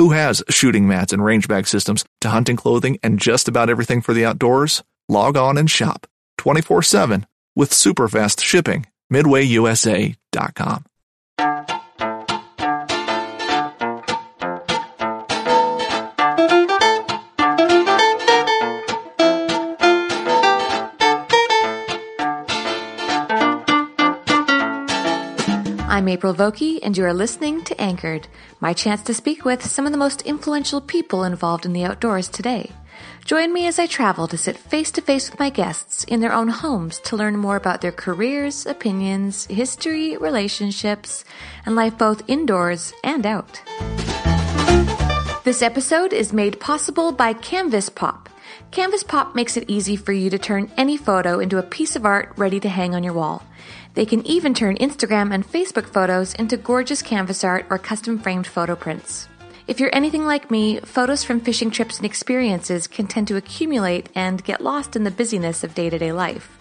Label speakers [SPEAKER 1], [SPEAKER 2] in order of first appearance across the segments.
[SPEAKER 1] Who has shooting mats and range bag systems to hunting clothing and just about everything for the outdoors? Log on and shop 24 7 with super fast shipping. MidwayUSA.com.
[SPEAKER 2] I'm April Vokey, and you are listening to Anchored, my chance to speak with some of the most influential people involved in the outdoors today. Join me as I travel to sit face to face with my guests in their own homes to learn more about their careers, opinions, history, relationships, and life both indoors and out. This episode is made possible by Canvas Pop. Canvas Pop makes it easy for you to turn any photo into a piece of art ready to hang on your wall. They can even turn Instagram and Facebook photos into gorgeous canvas art or custom framed photo prints. If you're anything like me, photos from fishing trips and experiences can tend to accumulate and get lost in the busyness of day to day life.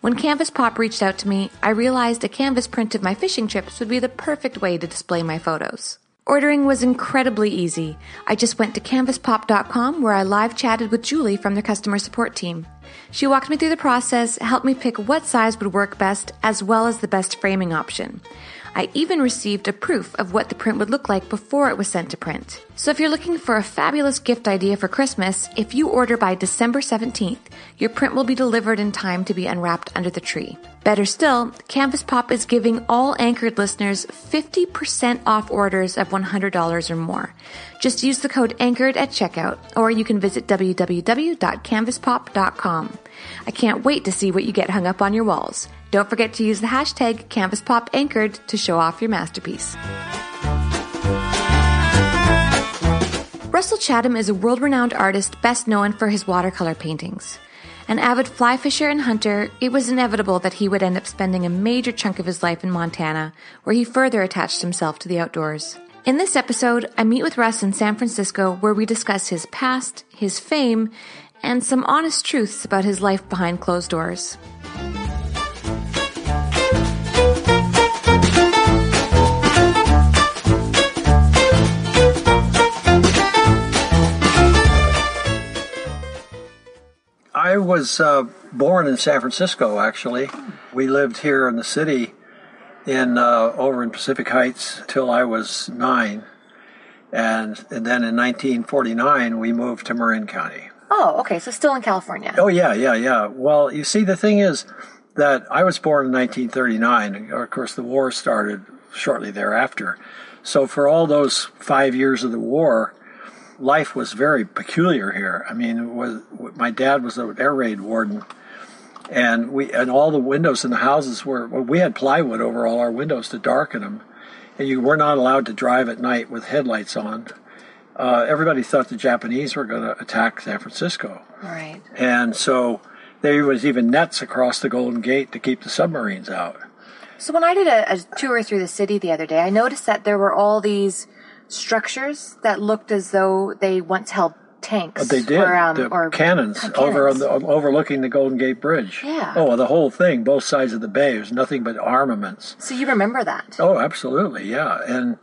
[SPEAKER 2] When Canvas Pop reached out to me, I realized a canvas print of my fishing trips would be the perfect way to display my photos. Ordering was incredibly easy. I just went to canvaspop.com where I live chatted with Julie from their customer support team. She walked me through the process, helped me pick what size would work best, as well as the best framing option. I even received a proof of what the print would look like before it was sent to print. So if you're looking for a fabulous gift idea for Christmas, if you order by December 17th, your print will be delivered in time to be unwrapped under the tree. Better still, Canvas Pop is giving all anchored listeners 50% off orders of $100 or more. Just use the code ANCHORED at checkout, or you can visit www.canvaspop.com. I can't wait to see what you get hung up on your walls. Don't forget to use the hashtag CanvasPopAnchored to show off your masterpiece. Russell Chatham is a world renowned artist best known for his watercolor paintings. An avid fly fisher and hunter, it was inevitable that he would end up spending a major chunk of his life in Montana, where he further attached himself to the outdoors. In this episode, I meet with Russ in San Francisco where we discuss his past, his fame, and some honest truths about his life behind closed doors.
[SPEAKER 3] I was uh, born in San Francisco, actually. We lived here in the city in uh, over in Pacific Heights till I was nine. And, and then in 1949, we moved to Marin County.
[SPEAKER 2] Oh, okay. So still in California.
[SPEAKER 3] Oh, yeah, yeah, yeah. Well, you see, the thing is that I was born in 1939. Of course, the war started shortly thereafter. So for all those five years of the war, life was very peculiar here. I mean, it was my dad was an air raid warden, and we and all the windows in the houses were well, we had plywood over all our windows to darken them, and you were not allowed to drive at night with headlights on. Uh, everybody thought the Japanese were going to attack San Francisco,
[SPEAKER 2] Right.
[SPEAKER 3] and so there was even nets across the Golden Gate to keep the submarines out.
[SPEAKER 2] So when I did a, a tour through the city the other day, I noticed that there were all these structures that looked as though they once held tanks.
[SPEAKER 3] But they did
[SPEAKER 2] Or, um,
[SPEAKER 3] the
[SPEAKER 2] or
[SPEAKER 3] cannons,
[SPEAKER 2] uh,
[SPEAKER 3] over on the, overlooking the Golden Gate Bridge.
[SPEAKER 2] Yeah.
[SPEAKER 3] Oh, the whole thing, both sides of the bay. There's nothing but armaments.
[SPEAKER 2] So you remember that?
[SPEAKER 3] Oh, absolutely, yeah. And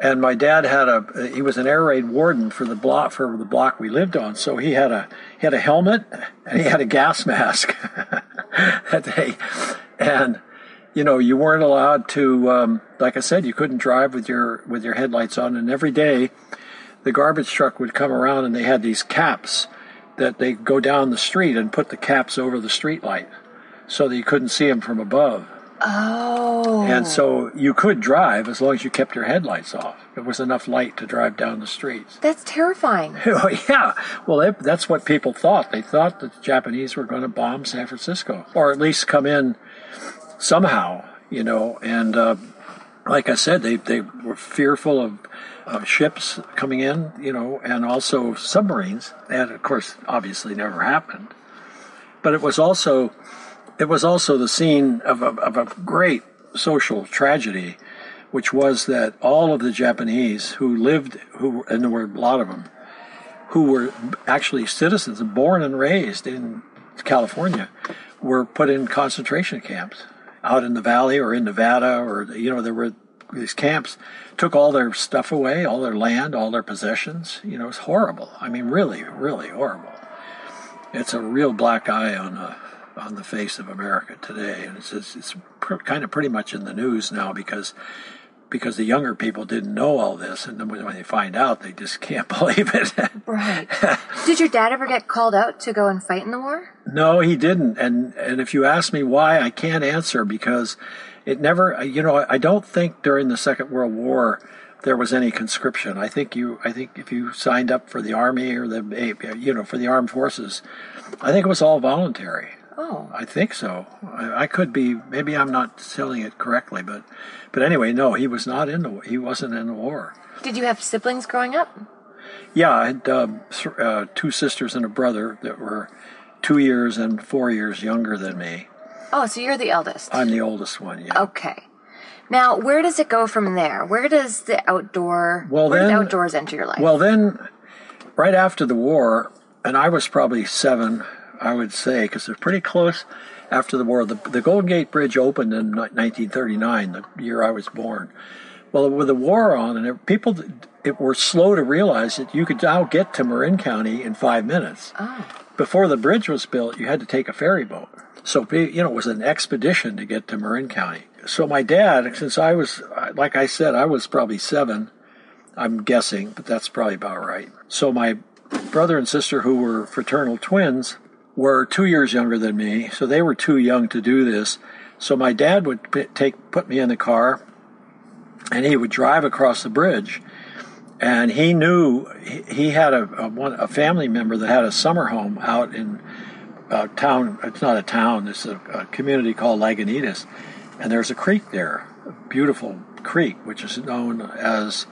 [SPEAKER 3] and my dad had a he was an air raid warden for the block for the block we lived on. So he had a he had a helmet and he had a gas mask that day, and you know you weren't allowed to um, like I said you couldn't drive with your with your headlights on. And every day the garbage truck would come around and they had these caps that they go down the street and put the caps over the street light so that you couldn't see them from above.
[SPEAKER 2] Oh.
[SPEAKER 3] And so you could drive as long as you kept your headlights off. There was enough light to drive down the streets.
[SPEAKER 2] That's terrifying.
[SPEAKER 3] Oh, yeah. Well, they, that's what people thought. They thought that the Japanese were going to bomb San Francisco, or at least come in somehow, you know. And uh, like I said, they, they were fearful of, of ships coming in, you know, and also submarines. That, of course, obviously never happened. But it was also it was also the scene of a, of a great social tragedy, which was that all of the Japanese who lived, who and there were a lot of them, who were actually citizens, born and raised in California, were put in concentration camps out in the valley or in Nevada, or you know there were these camps took all their stuff away, all their land, all their possessions. You know, it's horrible. I mean, really, really horrible. It's a real black eye on a on the face of America today, and it's it's, it's pr- kind of pretty much in the news now because because the younger people didn't know all this, and then when they find out, they just can't believe it.
[SPEAKER 2] Right. Did your dad ever get called out to go and fight in the war?
[SPEAKER 3] no, he didn't, and and if you ask me why, I can't answer because it never. You know, I don't think during the Second World War there was any conscription. I think you. I think if you signed up for the army or the you know for the armed forces, I think it was all voluntary.
[SPEAKER 2] Oh.
[SPEAKER 3] I think so. I, I could be. Maybe I'm not selling it correctly, but but anyway, no, he was not in the. He wasn't in the war.
[SPEAKER 2] Did you have siblings growing up?
[SPEAKER 3] Yeah, I had th- uh, two sisters and a brother that were two years and four years younger than me.
[SPEAKER 2] Oh, so you're the eldest.
[SPEAKER 3] I'm the oldest one. Yeah.
[SPEAKER 2] Okay. Now, where does it go from there? Where does the outdoor
[SPEAKER 3] Well,
[SPEAKER 2] where did outdoors enter your life?
[SPEAKER 3] Well, then, right after the war, and I was probably seven, I would say, because they're pretty close after the war. The, the Golden Gate Bridge opened in 1939, the year I was born. Well, with the war on, and it, people it, were slow to realize that you could now get to Marin County in five minutes. Oh. Before the bridge was built, you had to take a ferry boat. So, you know, it was an expedition to get to Marin County. So my dad, since I was, like I said, I was probably seven, I'm guessing, but that's probably about right. So my brother and sister, who were fraternal twins, were two years younger than me, so they were too young to do this. So my dad would p- take put me in the car, and he would drive across the bridge. And he knew he, he had a, a one a family member that had a summer home out in a town. It's not a town. It's a, a community called Lagunitas, and there's a creek there, a beautiful creek, which is known as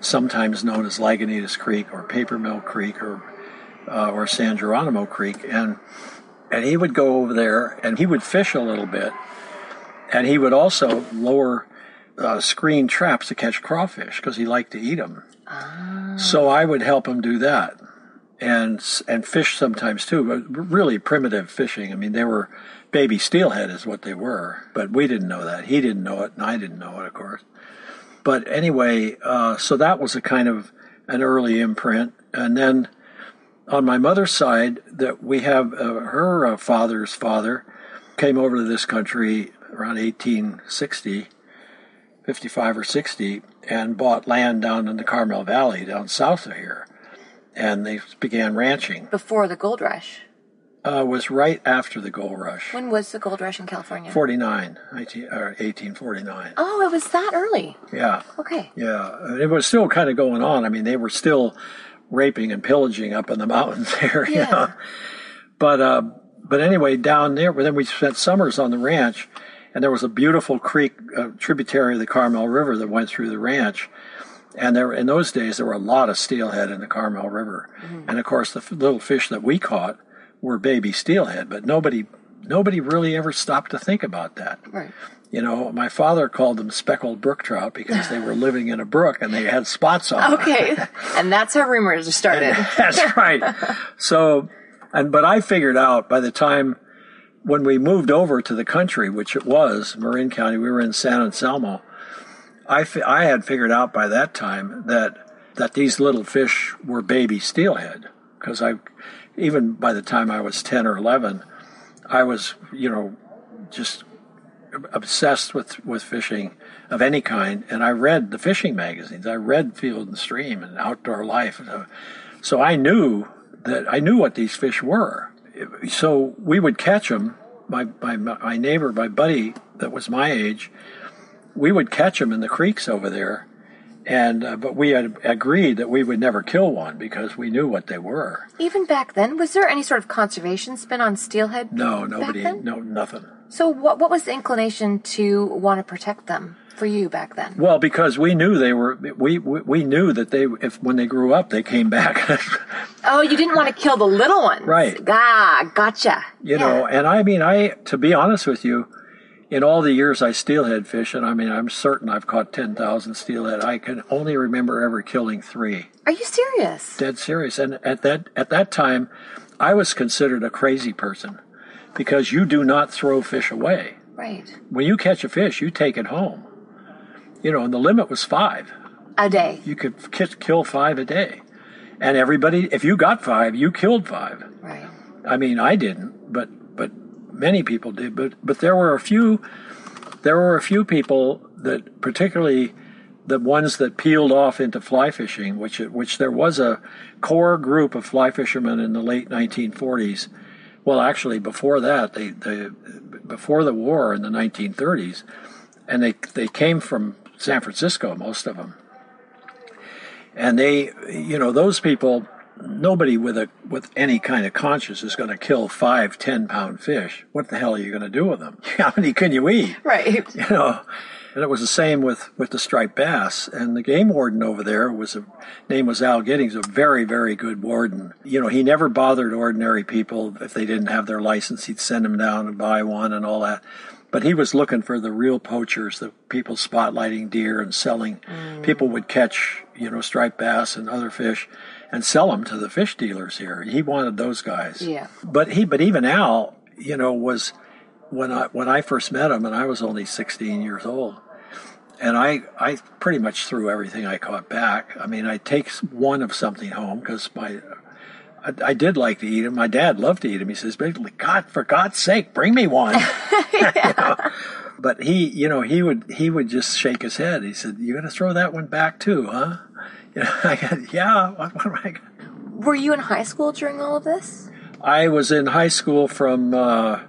[SPEAKER 3] sometimes known as Lagunitas Creek or Paper Mill Creek or uh, or San Geronimo Creek, and and he would go over there and he would fish a little bit, and he would also lower uh, screen traps to catch crawfish because he liked to eat them. So I would help him do that, and and fish sometimes too, but really primitive fishing. I mean, they were baby steelhead is what they were, but we didn't know that. He didn't know it, and I didn't know it, of course. But anyway, uh, so that was a kind of an early imprint, and then on my mother's side, that we have uh, her uh, father's father came over to this country around 1860, 55 or 60, and bought land down in the Carmel Valley down south of here, and they began ranching.
[SPEAKER 2] Before the gold rush.
[SPEAKER 3] Uh, was right after the gold rush,
[SPEAKER 2] When was the gold rush in California?
[SPEAKER 3] 49, 19, or 1849.
[SPEAKER 2] oh, it was that early.
[SPEAKER 3] Yeah.
[SPEAKER 2] Okay.
[SPEAKER 3] Yeah, it was still kind of going on. I mean, they were still raping and pillaging up in the mountains there. You
[SPEAKER 2] Yeah.
[SPEAKER 3] know? But uh, but anyway, down there, then we spent summers on the ranch, and there was a beautiful creek, uh, tributary of the Carmel River that went through the ranch. And there, in those days, there were a lot of steelhead in the Carmel River, and of course, the f- little fish that we caught were baby steelhead. But nobody nobody really ever stopped to think about that.
[SPEAKER 2] Right.
[SPEAKER 3] You know, my father called them speckled brook trout because they were living in a brook and they had spots on them.
[SPEAKER 2] Okay. and that's how rumors started.
[SPEAKER 3] That's right. So, and but I figured out by the time when we moved over to the country, which it was Marin County, we were in San Anselmo. I, fi- I had figured out by that time that that these little fish were baby steelhead because I even by the time I was ten or eleven, I was you know just obsessed with with fishing of any kind, and I read the fishing magazines. I read Field and Stream and Outdoor Life, so I knew that I knew what these fish were. So we would catch them. My my my neighbor, my buddy that was my age, we would catch them in the creeks over there, and uh, but we had agreed that we would never kill one because we knew what they were.
[SPEAKER 2] Even back then, was there any sort of conservation spin on steelhead?
[SPEAKER 3] No, nobody, no nothing.
[SPEAKER 2] So what what was the inclination to want to protect them for you back then?
[SPEAKER 3] Well, because we knew they were, we we, we knew that they, if when they grew up, they came back.
[SPEAKER 2] Oh, you didn't want to kill the little ones.
[SPEAKER 3] Right.
[SPEAKER 2] Ah, gotcha.
[SPEAKER 3] you
[SPEAKER 2] Yeah.
[SPEAKER 3] know and i mean i to be honest with you in all the years i steelhead fish and i mean i'm certain i've caught 10000 steelhead i can only remember ever killing three
[SPEAKER 2] Are you serious?
[SPEAKER 3] dead serious and at that at that time i was considered a crazy person because you do not throw fish away
[SPEAKER 2] Right.
[SPEAKER 3] when you catch a fish you take it home you know and the limit was five
[SPEAKER 2] A day.
[SPEAKER 3] you could ki- kill five a day and everybody if you got five you killed five
[SPEAKER 2] Right.
[SPEAKER 3] I mean, I didn't, but but many people did. But but there were a few, there were a few people that, particularly the ones that peeled off into fly fishing, which which there was a core group of fly fishermen in the late 1940s. Well, actually, before that, they, they before the war in the 1930s, and they they came from San Francisco, most of them, and they, you know, those people nobody with a with any kind of conscience is going to kill five ten pound fish. What the hell are you going to do with them? How many can you eat?
[SPEAKER 2] Right.
[SPEAKER 3] You know. And it was the same with, with the striped bass. And the game warden over there was a name was Al Giddings, a very, very good warden. You know, he never bothered ordinary people if they didn't have their license. He'd send them down and buy one and all that. But he was looking for the real poachers, the people spotlighting deer and selling. Mm. People would catch, you know, striped bass and other fish and sell them to the fish dealers here. He wanted those guys.
[SPEAKER 2] Yeah.
[SPEAKER 3] But he, but even Al, you know, was when I when I first met him, and I was only 16 years old, and I I pretty much threw everything I caught back. I mean, I take one of something home because my I, I did like to eat them. My dad loved to eat them. He says, basically, God, for God's sake, bring me one. You know? But he, you know, he would he would just shake his head. He said, "You're going to throw that one back too, huh?" You know, I got, yeah. What, what am I? gonna-"
[SPEAKER 2] Were you in high school during all of this?
[SPEAKER 3] I was in high school from uh,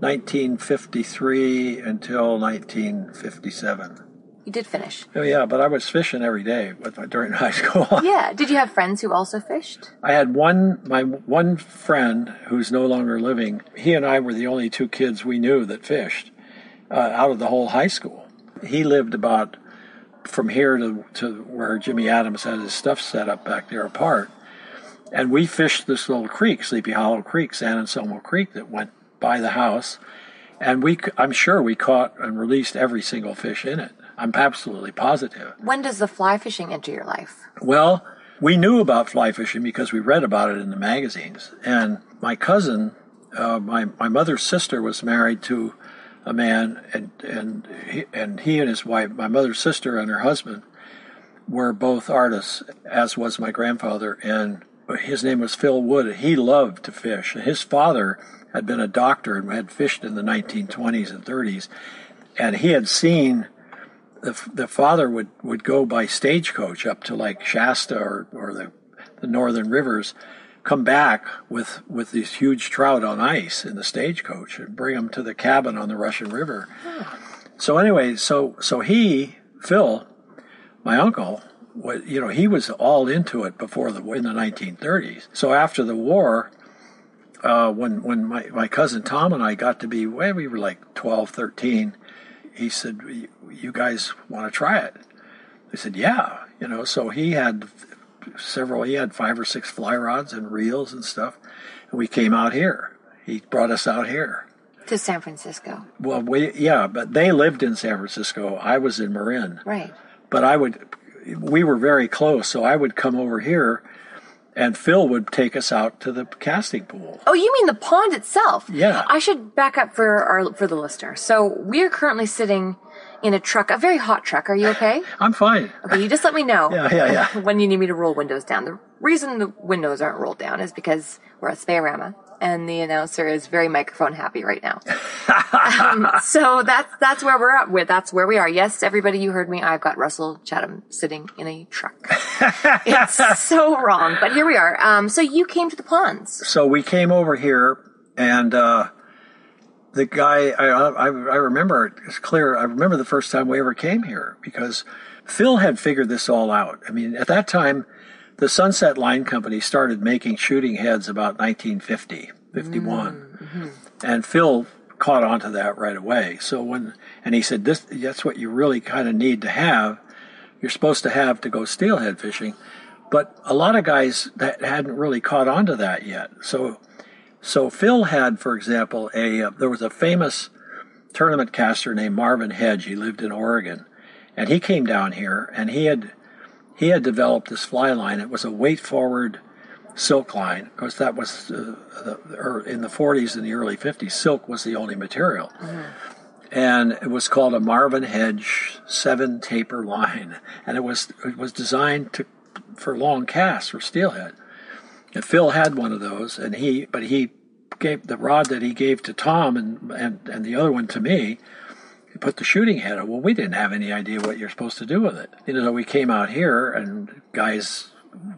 [SPEAKER 3] 1953 until 1957.
[SPEAKER 2] You did finish.
[SPEAKER 3] Oh yeah, but I was fishing every day with during high school.
[SPEAKER 2] Yeah. Did you have friends who also fished?
[SPEAKER 3] I had one my one friend who's no longer living. He and I were the only two kids we knew that fished uh, out of the whole high school. He lived about from here to to where Jimmy Adams had his stuff set up back there apart, and we fished this little creek, Sleepy Hollow Creek, San Anselmo Creek, that went by the house, and we I'm sure we caught and released every single fish in it. I'm absolutely positive.
[SPEAKER 2] When does the fly fishing enter your life?
[SPEAKER 3] Well, we knew about fly fishing because we read about it in the magazines. And my cousin, uh, my my mother's sister, was married to a man, and and he, and he and his wife, my mother's sister and her husband, were both artists, as was my grandfather. And his name was Phil Wood. He loved to fish. His father had been a doctor and had fished in the 1920s and 30s, and he had seen the, the father would, would go by stagecoach up to like Shasta or, or the, the northern rivers, come back with, with these huge trout on ice in the stagecoach and bring them to the cabin on the Russian River. So anyway, so so he Phil, my uncle, was, you know he was all into it before the in the 1930s. So after the war, uh, when when my, my cousin Tom and I got to be well, we were like 12, 13, he said, "You- "You guys want to try it?" I said, "Yeah." You know, so he had several. He had five or six fly rods and reels and stuff, and we came out here. He brought us out here.
[SPEAKER 2] To San Francisco.
[SPEAKER 3] Well, we yeah, but they lived in San Francisco. I was in Marin.
[SPEAKER 2] Right.
[SPEAKER 3] But I would, we were very close, so I would come over here, and Phil would take us out to the casting pool.
[SPEAKER 2] Oh, you mean the pond itself?
[SPEAKER 3] Yeah.
[SPEAKER 2] I should back up for our for the listener. So we're currently sitting in a truck, a very hot truck. Are you okay?
[SPEAKER 3] I'm fine.
[SPEAKER 2] Okay, you just let me know.
[SPEAKER 3] Yeah, yeah, yeah.
[SPEAKER 2] When you need me to roll windows down. The reason the windows aren't rolled down is because we're at Spey-O-Rama and the announcer is very microphone happy right now. um, so that's that's where we're at with. That's where we are. Yes, everybody, you heard me. I've got Russell Chatham sitting in a truck. it's so wrong, but here we are. Um, so you came to the ponds.
[SPEAKER 3] So we came over here, and uh, the guy I, I I remember it's clear. I remember the first time we ever came here because Phil had figured this all out. I mean, at that time, the Sunset Line Company started making shooting heads about 1950, 51, and Phil caught on to that right away. So when and he said this that's what you really kind of need to have. You're supposed to have to go steelhead fishing, but a lot of guys that hadn't really caught on to that yet. So so Phil had, for example, a uh, there was a famous tournament caster named Marvin Hedge. He lived in Oregon, and he came down here and he had he had developed this fly line. It was a weight forward silk line. Of course, that was uh, the, or in the 40s and the early 50s. Silk was the only material, and it was called a Marvin Hedge seven taper line, and it was it was designed to for long casts for steelhead. And Phil had one of those, and he, but he gave the rod that he gave to Tom and and, and the other one to me. Put the shooting head on. Well, we didn't have any idea what you're supposed to do with it. You know, we came out here, and guys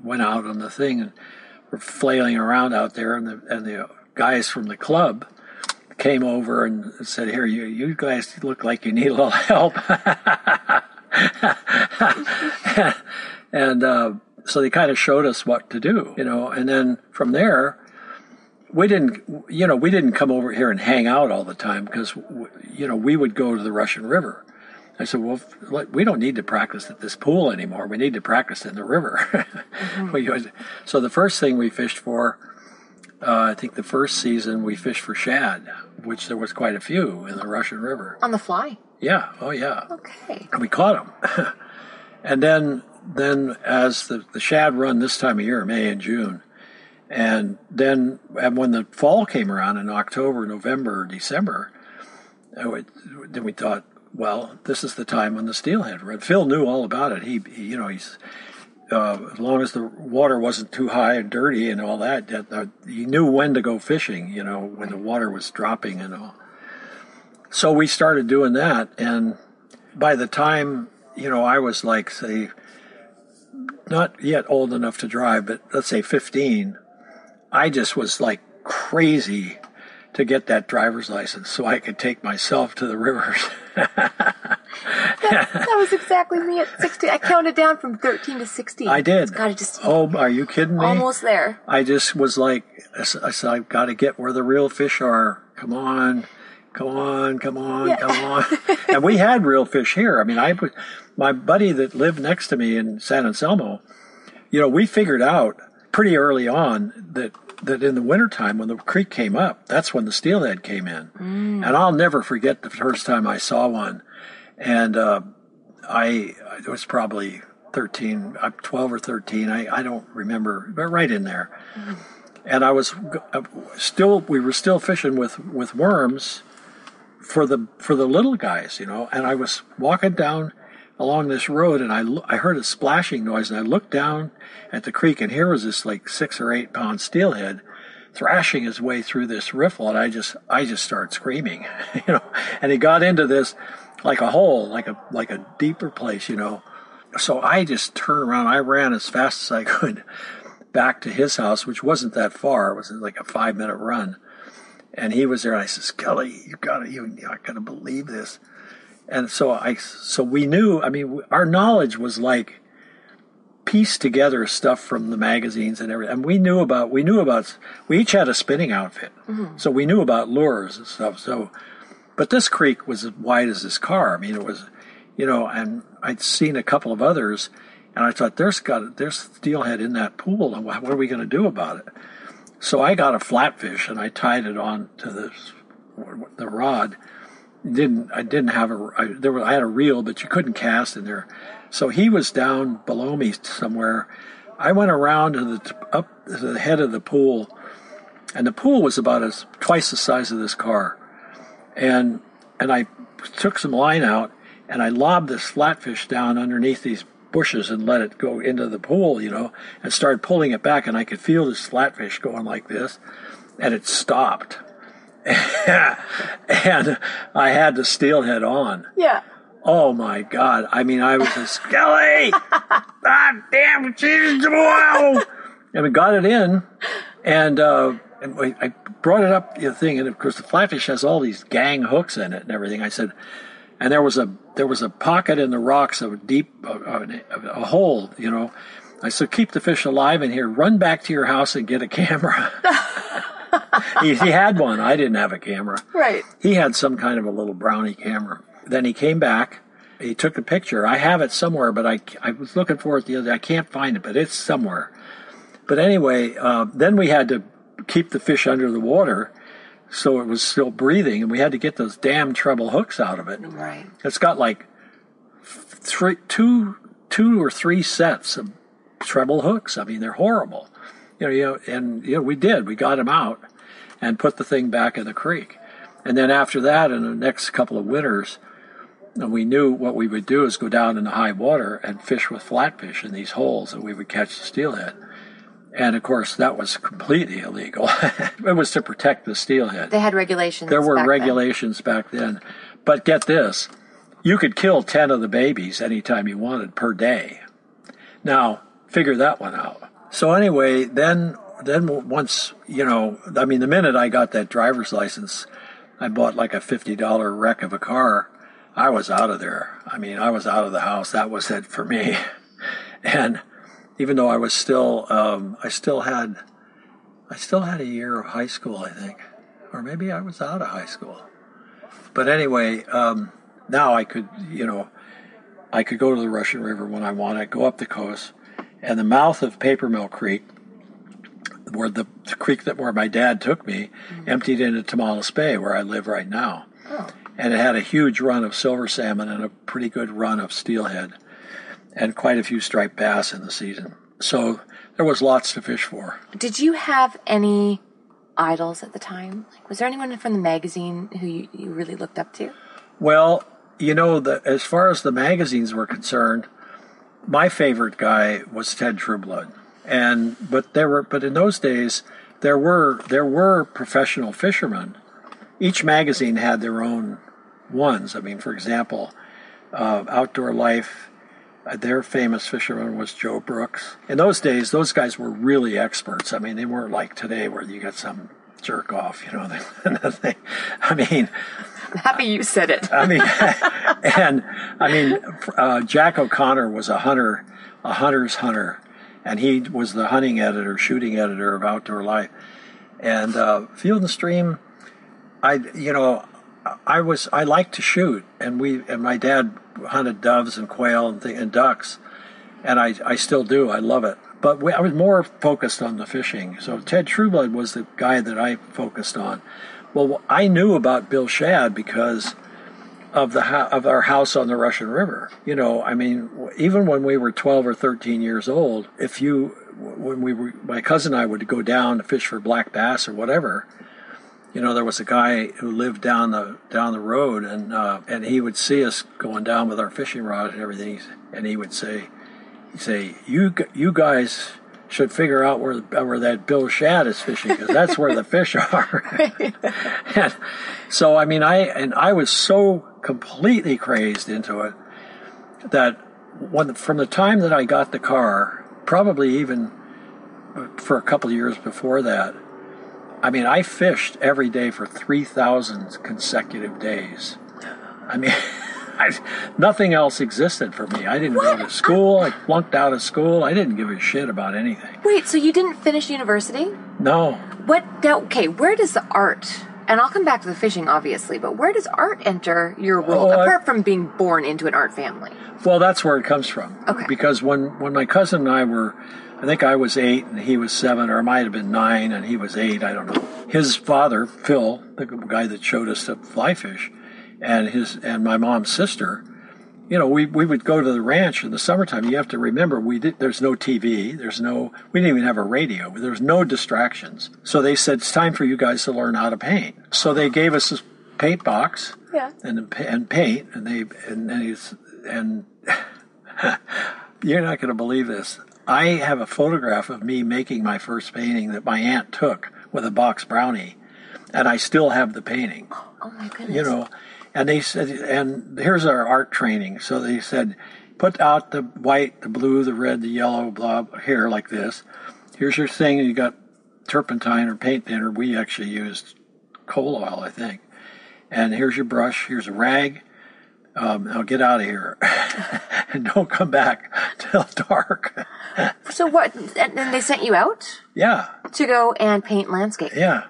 [SPEAKER 3] went out on the thing and were flailing around out there, and the and the guys from the club came over and said, "Here, you you guys look like you need a little help." and uh, so they kind of showed us what to do, you know. And then from there, we didn't, you know, we didn't come over here and hang out all the time because, you know, we would go to the Russian River. I said, well, we don't need to practice at this pool anymore. We need to practice in the river. Was- so the first thing we fished for, uh, I think the first season we fished for shad, which there was quite a few in the Russian River.
[SPEAKER 2] On the fly.
[SPEAKER 3] Yeah, oh yeah
[SPEAKER 2] Okay.
[SPEAKER 3] and we caught them. and then, then as the, the shad run this time of year, May and June, and then and when the fall came around in October, November, December, uh, we- then we thought, well, this is the time when the steelhead run. Phil knew all about it. He, he you know, he's uh, as long as the water wasn't too high and dirty and all that, that uh, he knew when to go fishing. You know, when the water was dropping and all. So we started doing that, and by the time you know I was like say not yet old enough to drive, but let's say 15, I just was like crazy to get that driver's license so I could take myself to the rivers.
[SPEAKER 2] That was exactly me at 16. I counted down from 13 to 16.
[SPEAKER 3] I did.
[SPEAKER 2] Gotta just
[SPEAKER 3] Oh, are you kidding me?
[SPEAKER 2] almost there.
[SPEAKER 3] I just was like, I said, I've got to get where the real fish are. Come on, come on, come on, come on. and we had real fish here. I mean, I put my buddy that lived next to me in San Anselmo. You know, we figured out pretty early on that that in the wintertime when the creek came up, that's when the steelhead came in. And I'll never forget the first time I saw one. And uh, I it was probably 13, uh, 12 or 13. I, I don't remember, but right in there. And I was uh, still, we were still fishing with, with worms for the, for the little guys, you know, and I was walking down along this road and I, I heard a splashing noise and I looked down at the creek and here was this like six or eight pound steelhead thrashing his way through this riffle and I just I just started screaming, you know. And he got into this like a hole, like a like a deeper place, you know. So I just turned around, I ran as fast as I could back to his house, which wasn't that far. It was like a five minute run. And he was there and I says Scully, you gotta you you're not gonna believe this. And so I so we knew, I mean our knowledge was like pieced together stuff from the magazines and everything. And we knew about we knew about we each had a spinning outfit, mm-hmm. so we knew about lures and stuff. So, but this creek was as wide as this car. I mean, it was, you know, and I'd seen a couple of others, and I thought there's got there's steelhead in that pool, and what what are we going to do about it? So I got a flatfish and I tied it on to this the rod. Didn't I didn't have a I, there was, I had a reel, but you couldn't cast in there. So he was down below me somewhere. I went around to the up to the head of the pool, and the pool was about as twice the size of this car, and and I took some line out and I lobbed this flatfish down underneath these bushes and let it go into the pool, you know, and started pulling it back, and I could feel this flatfish going like this, and it stopped. and I had the steelhead on.
[SPEAKER 2] Yeah.
[SPEAKER 3] Oh my God. I mean, I was a Skelly! God damn, Jesus, whoa! And we got it in, and, uh, and I brought it up the thing, and of course the flatfish has all these gang hooks in it and everything. I said, and there was a there was a pocket in the rocks, of a deep a, a hole, you know. I said, keep the fish alive in here. Run back to your house and get a camera. he, he, had one. I didn't have a camera.
[SPEAKER 2] Right.
[SPEAKER 3] He had some kind of a little brownie camera. Then he came back. He took a picture. I have it somewhere, but I, I was looking for it the other day. I can't find it, but it's somewhere. But anyway, uh, then we had to keep the fish under the water so it was still breathing, and we had to get those damn treble hooks out of it.
[SPEAKER 2] Right.
[SPEAKER 3] It's got like three, two, two or three sets of treble hooks. I mean, they're horrible. You know, you know, and you know, we did. We got them out and put the thing back in the creek. And then after that, in the next couple of winters, and we knew what we would do is go down in the high water and fish with flatfish in these holes, and we would catch the steelhead. And of course, that was completely illegal. it was to protect the steelhead.
[SPEAKER 2] They had regulations.
[SPEAKER 3] There were
[SPEAKER 2] back
[SPEAKER 3] regulations
[SPEAKER 2] then.
[SPEAKER 3] back then. But get this you could kill 10 of the babies anytime you wanted per day. Now, figure that one out. So, anyway, then. Then once you know, I mean, the minute I got that driver's license, I bought like a fifty dollar wreck of a car. I was out of there. I mean, I was out of the house. That was it for me. And even though I was still, um, I still had, I still had a year of high school, I think, or maybe I was out of high school. But anyway, um, now I could, you know, I could go to the Russian River when I wanted, go up the coast, and the mouth of Paper Mill Creek, where the, the creek that where my dad took me, mm-hmm. emptied into Tomales Bay, where I live right now. Oh. And it had a huge run of silver salmon and a pretty good run of steelhead and quite a few striped bass in the season. So there was lots to fish for.
[SPEAKER 2] Did you have any idols at the time? Like, was there anyone from the magazine who you, you really looked up to?
[SPEAKER 3] Well, you know, the, as far as the magazines were concerned, my favorite guy was Ted Trueblood, and but there were but in those days there were there were professional fishermen. Each magazine had their own ones. I mean, for example, uh, Outdoor Life their famous fisherman was Joe Brooks. In those days, those guys were really experts. I mean, they weren't like today where you get some jerk off, you know. I mean,
[SPEAKER 2] happy you said it.
[SPEAKER 3] I mean, and I mean, uh, Jack O'Connor was a hunter, a hunter's hunter, and he was the hunting editor, shooting editor of Outdoor Life. And uh, Field and Stream, I, you know, I was I liked to shoot, and we and my dad hunted doves and quail and, th- and ducks, and I, I still do. I love it. But we, I was more focused on the fishing. So Ted Trueblood was the guy that I focused on. Well, I knew about Bill Schaadt because of the of our house on the Russian River. You know, I mean, even when we were 12 or 13 years old, if you when we were my cousin and I would go down to fish for black bass or whatever, you know, there was a guy who lived down the down the road, and uh, and he would see us going down with our fishing rod and everything, and he would say, he'd say, you you guys should figure out where where that Bill Schaadt is fishing because that's where the fish are. and so I mean, I and I was so completely crazed into it that when from the time that I got the car, probably even for a couple of years before that, I mean, I fished every day for 3,000 consecutive days. I mean, I, nothing else existed for me. I didn't what? go to school. I flunked out of school. I didn't give a shit about anything.
[SPEAKER 2] Wait, so you didn't finish university?
[SPEAKER 3] No.
[SPEAKER 2] What? Okay, where does the art And I'll come back to the fishing, obviously, but where does art enter your world,
[SPEAKER 3] Oh, I-
[SPEAKER 2] apart from being born into an art family?
[SPEAKER 3] Well, that's where it comes from.
[SPEAKER 2] Okay.
[SPEAKER 3] Because when, when my cousin and I were, I think I was eight and he was seven, or it might have been nine and he was eight, I don't know. His father, Phil, the guy that showed us to fly fish, and his and my mom's sister, you know, we, we would go to the ranch in the summertime. You have to remember, we did, there's no TV, there's no, we didn't even have a radio, there's no distractions. So they said, it's time for you guys to learn how to paint. So they gave us this paint box
[SPEAKER 2] Yeah.
[SPEAKER 3] and and paint, and they and and, he's, and you're not going to believe this. I have a photograph of me making my first painting that my aunt took with a box brownie, and I still have the painting.
[SPEAKER 2] Oh, oh my goodness.
[SPEAKER 3] You know, and they said, and here's our art training. So they said, put out the white, the blue, the red, the yellow, blah, here like this. Here's your thing. You got turpentine or paint thinner. We actually used coal oil, I think. And here's your brush. Here's a rag. Um, now get out of here and don't come back till dark.
[SPEAKER 2] So what? And then they sent you out
[SPEAKER 3] yeah,
[SPEAKER 2] to go and paint landscape.
[SPEAKER 3] yeah.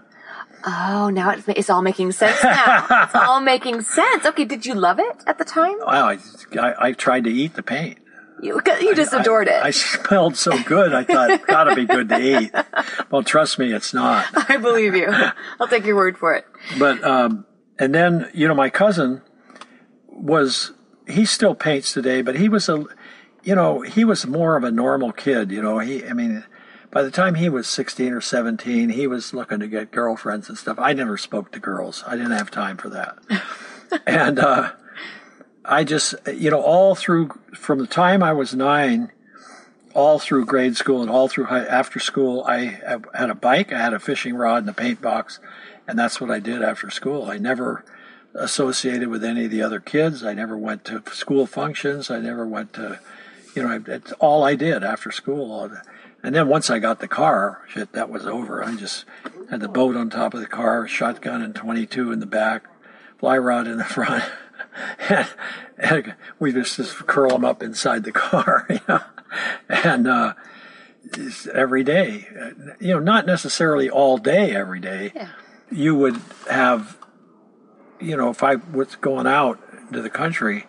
[SPEAKER 2] Oh, now it's, it's all making sense. Now it's all making sense. Okay, did you love it at the time?
[SPEAKER 3] Wow, I, I, I tried to eat the paint.
[SPEAKER 2] You you just adored it.
[SPEAKER 3] I smelled so good. I thought it gotta be good to eat. Well, trust me, it's not.
[SPEAKER 2] I believe you. I'll take your word for it.
[SPEAKER 3] But um, and then you know my cousin was he still paints today, but he was a you know he was more of a normal kid. You know he I mean by the time he was sixteen or seventeen, he was looking to get girlfriends and stuff. I never spoke to girls. I didn't have time for that. and uh, I just you know all through from the time I was nine. All through grade school and all through high, after school, I had a bike, I had a fishing rod and a paint box, and that's what I did after school. I never associated with any of the other kids. I never went to school functions. I never went to, you know, it's all I did after school. And then once I got the car, shit, that was over. I just had the boat on top of the car, shotgun and 22 in the back, fly rod in the front. and, and we just, just curl them up inside the car, you know, and, uh, every day, you know, not necessarily all day every day.
[SPEAKER 2] Yeah.
[SPEAKER 3] You would have, you know, if I was going out to the country,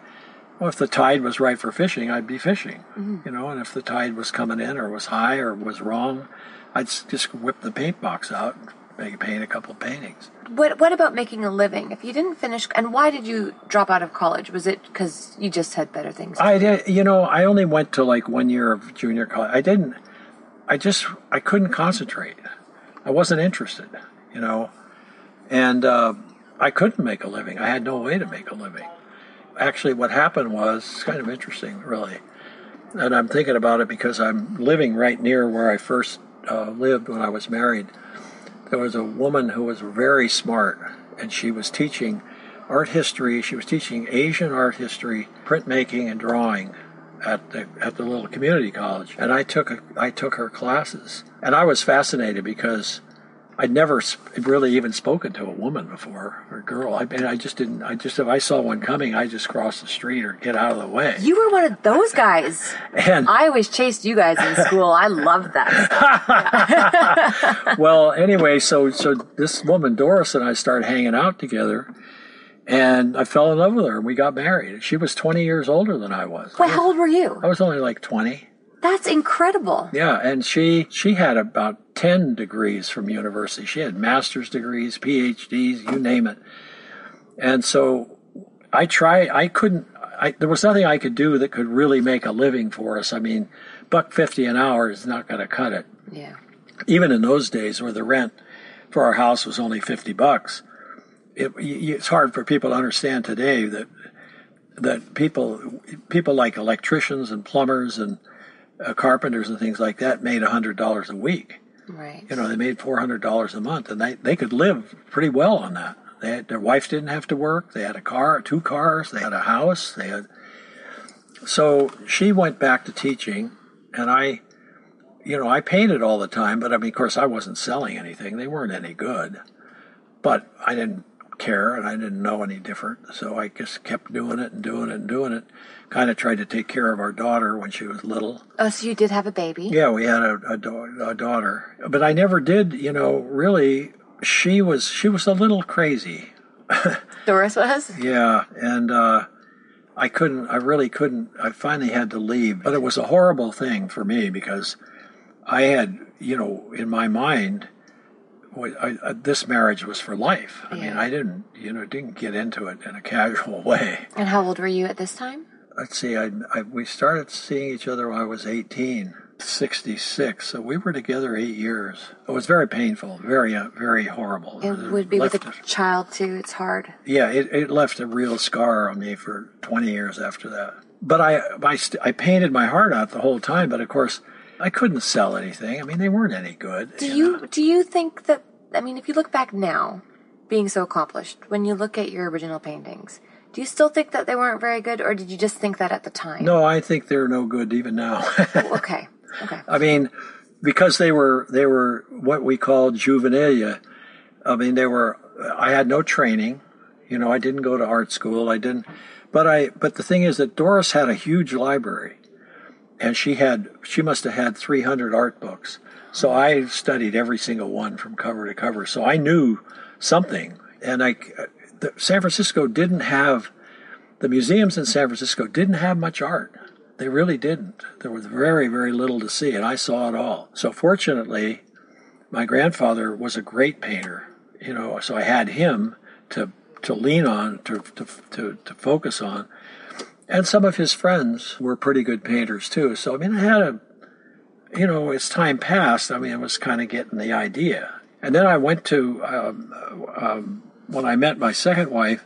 [SPEAKER 3] well, if the tide was right for fishing, I'd be fishing, you know, and if the tide was coming in or was high or was wrong, I'd just whip the paint box out and make paint a couple of paintings.
[SPEAKER 2] What What about making a living? If you didn't finish, and why did you drop out of college? Was it because you just had better things?
[SPEAKER 3] I did, you know, I only went to like one year of junior college. I didn't, I just, I couldn't concentrate. I wasn't interested, you know, and uh, I couldn't make a living. I had no way to make a living. Actually, what happened was it's kind of interesting, really. And I'm thinking about it because I'm living right near where I first uh, lived when I was married. There was a woman who was very smart, and she was teaching art history. She was teaching Asian art history, printmaking, and drawing at the at the little community college. And I took a, I took her classes, and I was fascinated because I'd never really even spoken to a woman before or a girl. I mean, I just didn't. I just if I saw one coming, I just cross the street or get out of the way.
[SPEAKER 2] you were one of those guys.
[SPEAKER 3] And
[SPEAKER 2] I always chased you guys in school. I loved that.
[SPEAKER 3] well, anyway, so so this woman Doris and I started hanging out together, and I fell in love with her, and we got married. She was 20 years older than I was.
[SPEAKER 2] Wait, how old were you?
[SPEAKER 3] I was only like 20.
[SPEAKER 2] That's incredible.
[SPEAKER 3] Yeah, and she she had about 10 degrees from university. She had master's degrees, PhDs, you name it. And so I try I couldn't I, there was nothing I could do that could really make a living for us. I mean, buck 50 an hour is not going to cut it.
[SPEAKER 2] Yeah.
[SPEAKER 3] even in those days where the rent for our house was only 50 bucks it, it's hard for people to understand today that that people people like electricians and plumbers and uh, carpenters and things like that made $100 a week
[SPEAKER 2] Right.
[SPEAKER 3] you know they made $400 a month and they, they could live pretty well on that. They had, their wife didn't have to work. They had a car two cars they had a house they had so she went back to teaching and i you know i painted all the time but i mean of course i wasn't selling anything. They weren't any good. But i didn't care and i didn't know any different so i just kept doing it and doing it and doing it kind of tried to take care of our daughter when she was little
[SPEAKER 2] Oh, so you did have a baby?
[SPEAKER 3] yeah, we had a, a, da- a daughter, but I never did, you know, really she was she was a little crazy.
[SPEAKER 2] Doris was?
[SPEAKER 3] Yeah, and uh, I couldn't. I really couldn't. I finally had to leave, but it was a horrible thing for me because I had, you know, in my mind, I, I, this marriage was for life. I mean, I didn't, you know, didn't get into it in a casual way.
[SPEAKER 2] And how old were you at this time?
[SPEAKER 3] Let's see. I, I we started seeing each other when I was eighteen. 66. So we were together eight years. It was very painful, very, uh, very horrible.
[SPEAKER 2] It would be with a child too. It's hard.
[SPEAKER 3] Yeah, it, it left a real scar on me for 20 years after that. But I, I, st- I painted my heart out the whole time. But of course, I couldn't sell anything. I mean, they weren't any good.
[SPEAKER 2] Do you, you do you think that? I mean, if you look back now, being so accomplished, when you look at your original paintings, do you still think that they weren't very good, or did you just think that at the time?
[SPEAKER 3] No, I think they're no good even now.
[SPEAKER 2] Oh, okay. Okay. I
[SPEAKER 3] mean, because they were they were what we call juvenilia. I mean, they were. I had no training. You know, I didn't go to art school. I didn't. But I. But the thing is that Doris had a huge library, and she had. She must have had 300 art books. So I studied every single one from cover to cover. So I knew something. And I, uh, the, San Francisco didn't have. The museums in San Francisco didn't have much art. They really didn't. There was very, very little to see, and I saw it all. So fortunately, my grandfather was a great painter, you know, so I had him to to lean on, to to to, to focus on. And some of his friends were pretty good painters too. So I mean, I had a, you know, as time passed, I mean, I was kind of getting the idea. And then I went to um, um, when I met my second wife.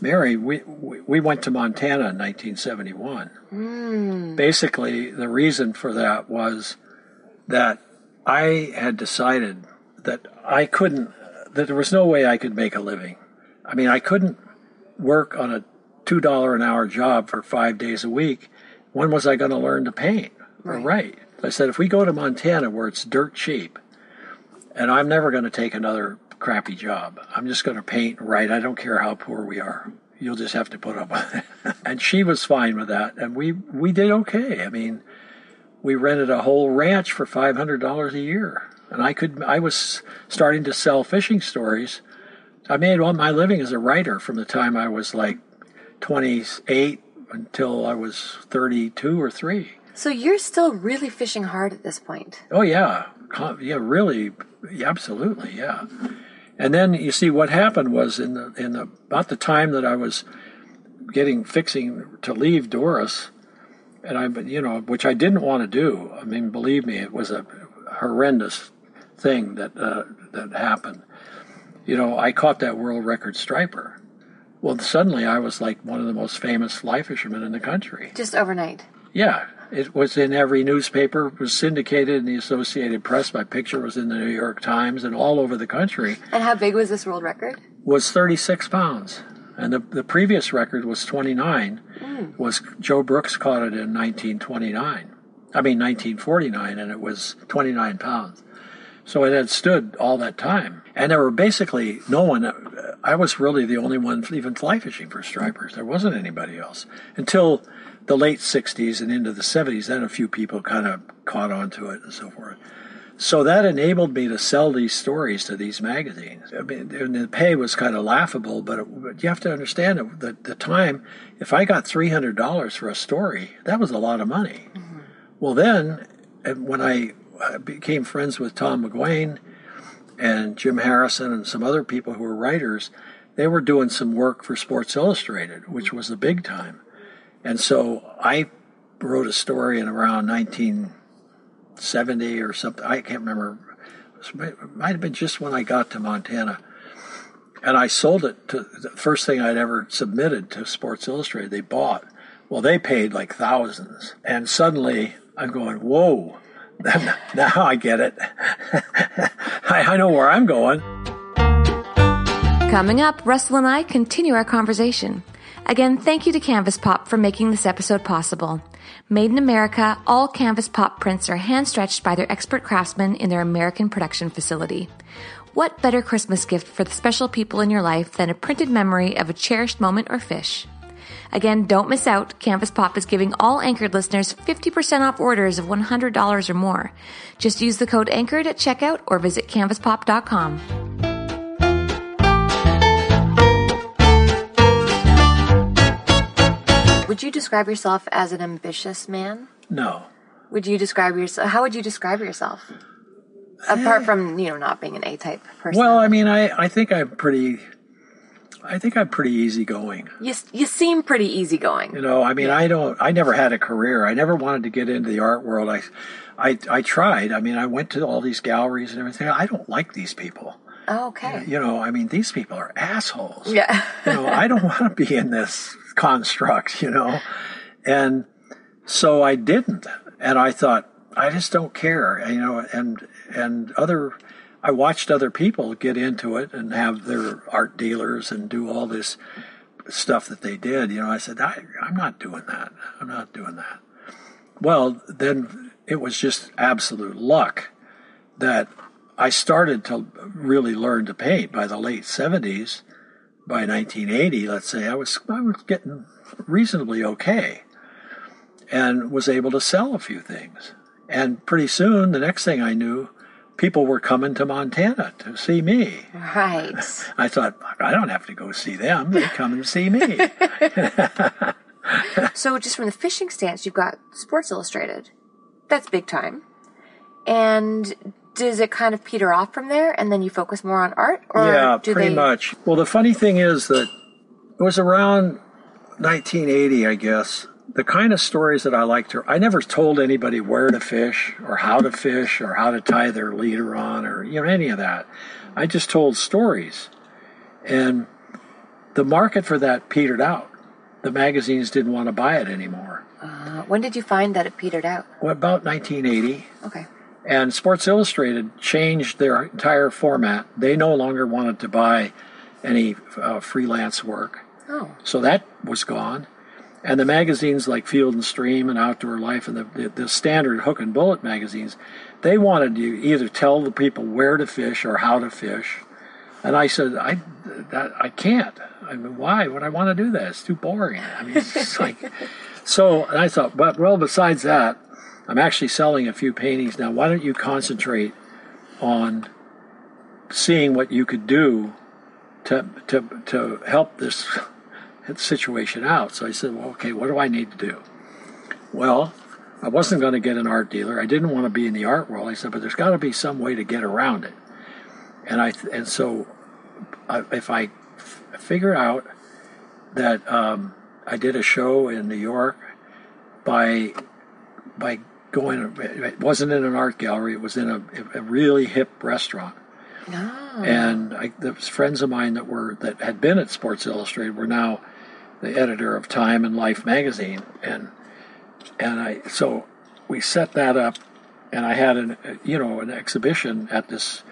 [SPEAKER 3] Mary, we, we went to Montana in 1971. Mm. Basically, the reason for that was that I had decided that I couldn't, that there was no way I could make a living. I mean, I couldn't work on a $2 an hour job for five days a week. When was I going to learn to paint right. or write? I said, if we go to Montana where it's dirt cheap, and I'm never going to take another crappy job. I'm just going to paint and write. I don't care how poor we are. You'll just have to put up with it. and she was fine with that, and we we did okay. I mean, we rented a whole ranch for five hundred dollars a year, and I could I was starting to sell fishing stories. I made all my living as a writer from the time I was like 28 until I was 32 or 3.
[SPEAKER 2] So you're still really fishing hard at this point.
[SPEAKER 3] Oh yeah, yeah, really, yeah, absolutely, yeah. And then you see what happened was in the in the about the time that I was getting fixing to leave Doris, and I you know which I didn't want to do. I mean, believe me, it was a horrendous thing that uh, that happened. You know, I caught that world record striper. Well, suddenly I was like one of the most famous fly fishermen in the country.
[SPEAKER 2] Just overnight.
[SPEAKER 3] Yeah, it was in every newspaper, it was syndicated in the Associated Press. My picture was in the New York Times and all over the country.
[SPEAKER 2] And how big was this world record?
[SPEAKER 3] Was 36 pounds. And the, the previous record was 29. Mm. Was Joe Brooks caught it in 1929. I mean 1949 and it was 29 pounds. So it had stood all that time. And there were basically no one, I was really the only one even fly fishing for stripers. There wasn't anybody else until the late 60s and into the 70s, then a few people kind of caught on to it and so forth. So that enabled me to sell these stories to these magazines. I mean, the pay was kind of laughable, but, it, but you have to understand that the time, if I got $300 for a story, that was a lot of money. Mm-hmm. Well, then, when I became friends with Tom McGuane and Jim Harrison and some other people who were writers, they were doing some work for Sports Illustrated, which was the big time. And so I wrote a story in around 1970 or something. I can't remember. It might have been just when I got to Montana. And I sold it to the first thing I'd ever submitted to Sports Illustrated. They bought. Well, they paid like thousands. And suddenly I'm going, whoa, now I get it. I, I know where I'm going.
[SPEAKER 2] Coming up, Russell and I continue our conversation. Again, thank you to Canvas Pop for making this episode possible. Made in America, all Canvas Pop prints are hand stretched by their expert craftsmen in their American production facility. What better Christmas gift for the special people in your life than a printed memory of a cherished moment or fish? Again, don't miss out. Canvas Pop is giving all Anchored listeners 50% off orders of $100 or more. Just use the code ANCHORED at checkout or visit canvaspop.com. Would you describe yourself as an ambitious man?
[SPEAKER 3] No.
[SPEAKER 2] Would you describe yourself? How would you describe yourself? Apart eh. from you know not being an A-type person.
[SPEAKER 3] Well, I mean, I, I think I'm pretty. I think I'm pretty easygoing.
[SPEAKER 2] you you seem pretty easygoing.
[SPEAKER 3] You know, I mean, I don't. I never had a career. I never wanted to get into the art world. I, I, I tried. I mean, I went to all these galleries and everything. I don't like these people.
[SPEAKER 2] Oh, okay.
[SPEAKER 3] You know, I mean, these people are assholes.
[SPEAKER 2] Yeah.
[SPEAKER 3] you know, I don't want to be in this construct. You know, and so I didn't. And I thought, I just don't care. You know, and and other. I watched other people get into it and have their art dealers and do all this stuff that they did. You know, I said, I, I'm not doing that. I'm not doing that. Well, then it was just absolute luck that I started to really learn to paint by the late 70s. By 1980, let's say, I was I was getting reasonably okay, and was able to sell a few things. And pretty soon, the next thing I knew, people were coming to Montana to see me.
[SPEAKER 2] Right.
[SPEAKER 3] I thought, I don't have to go see them; they come and see me.
[SPEAKER 2] So just from the fishing stance, you've got Sports Illustrated. That's big time. And does it kind of peter off from there, and then you focus more on art, or
[SPEAKER 3] yeah,
[SPEAKER 2] do
[SPEAKER 3] pretty
[SPEAKER 2] they?
[SPEAKER 3] much. Well, the funny thing is that it was around 1980, I guess. The kind of stories that I liked to, I never told anybody where to fish or how to fish or how to tie their leader on or you know any of that. I just told stories, and the market for that petered out. The magazines didn't want to buy it anymore.
[SPEAKER 2] Uh, when did you find that it petered out?
[SPEAKER 3] Well, about 1980,
[SPEAKER 2] Okay.
[SPEAKER 3] And Sports Illustrated changed their entire format. They no longer wanted to buy any uh, freelance work.
[SPEAKER 2] Oh.
[SPEAKER 3] So that was gone. And the magazines like Field and Stream and Outdoor Life and the, the, the standard hook and bullet magazines, they wanted you either tell the people where to fish or how to fish. And I said, I, that, I can't. I mean, why would I want to do that? It's too boring. I mean, it's like, so and I thought, but well, besides that, I'm actually selling a few paintings now. Why don't you concentrate on seeing what you could do to, to, to help this situation out. So I said, well, okay, what do I need to do? Well, I wasn't going to get an art dealer. I didn't want to be in the art world. I said, but there's got to be some way to get around it. And I and so I, if I f- figure out that um, I did a show in New York by by going, it wasn't in an art gallery. It was in a, a really hip restaurant
[SPEAKER 2] Oh.
[SPEAKER 3] and I, the friends of mine that were that had been at Sports Illustrated were now the editor of Time and Life magazine, and and I so we set that up, and I had an you know an exhibition at this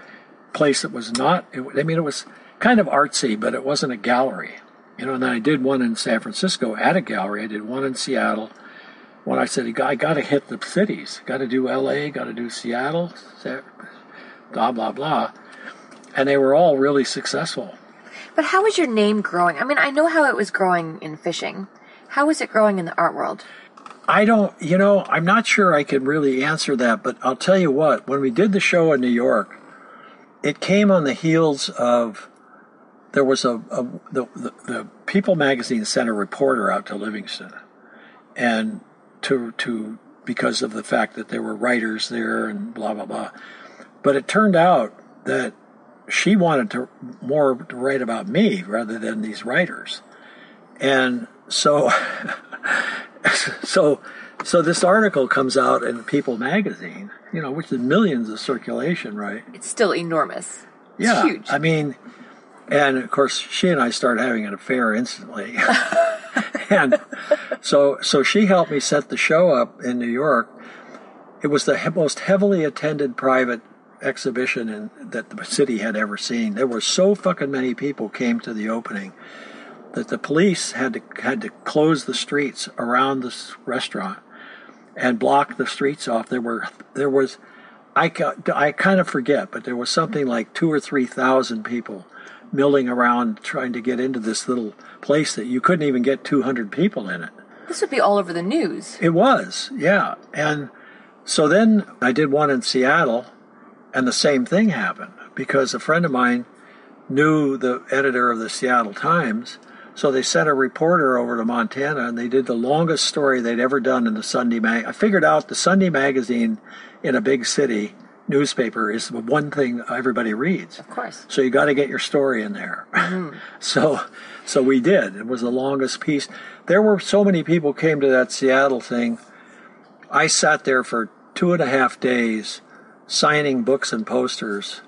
[SPEAKER 3] place that was not. It, I mean, it was kind of artsy, but it wasn't a gallery, you know. And then I did one in San Francisco at a gallery. I did one in Seattle. When I said I got to hit the cities, got to do L.A., got to do Seattle, blah blah blah and they were all really successful.
[SPEAKER 2] But how is your name growing? I mean, I know how it was growing in fishing. How is it growing in the art world?
[SPEAKER 3] I don't, you know, I'm not sure I can really answer that, but I'll tell you what, when we did the show in New York, it came on the heels of there was a, a the, the, the People magazine sent a reporter out to Livingston and to to because of the fact that there were writers there and blah blah blah. But it turned out that she wanted to more to write about me rather than these writers. And so so so this article comes out in People magazine, you know, which is millions of circulation, right?
[SPEAKER 2] It's still enormous. It's
[SPEAKER 3] yeah.
[SPEAKER 2] huge.
[SPEAKER 3] I mean, and of course, she and I started having an affair instantly. and so, so she helped me set the show up in New York. It was the most heavily attended private exhibition in, that the city had ever seen. There were so fucking many people came to the opening that the police had to had to close the streets around this restaurant and block the streets off. There were there was I, I kind of forget, but there was something like two or three thousand people milling around trying to get into this little place that you couldn't even get 200 people in it.
[SPEAKER 2] This would be all over the news.
[SPEAKER 3] It was, yeah. And so then I did one in Seattle, and the same thing happened because a friend of mine knew the editor of the Seattle Times, So they sent a reporter over to Montana, and they did the longest story they'd ever done in the Sunday mag. I figured out the Sunday magazine in a big city newspaper is the one thing everybody reads.
[SPEAKER 2] Of course.
[SPEAKER 3] So you got to get your story in there. Mm-hmm. so, so we did. It was the longest piece. There were so many people came to that Seattle thing. I sat there for two and a half days signing books and posters.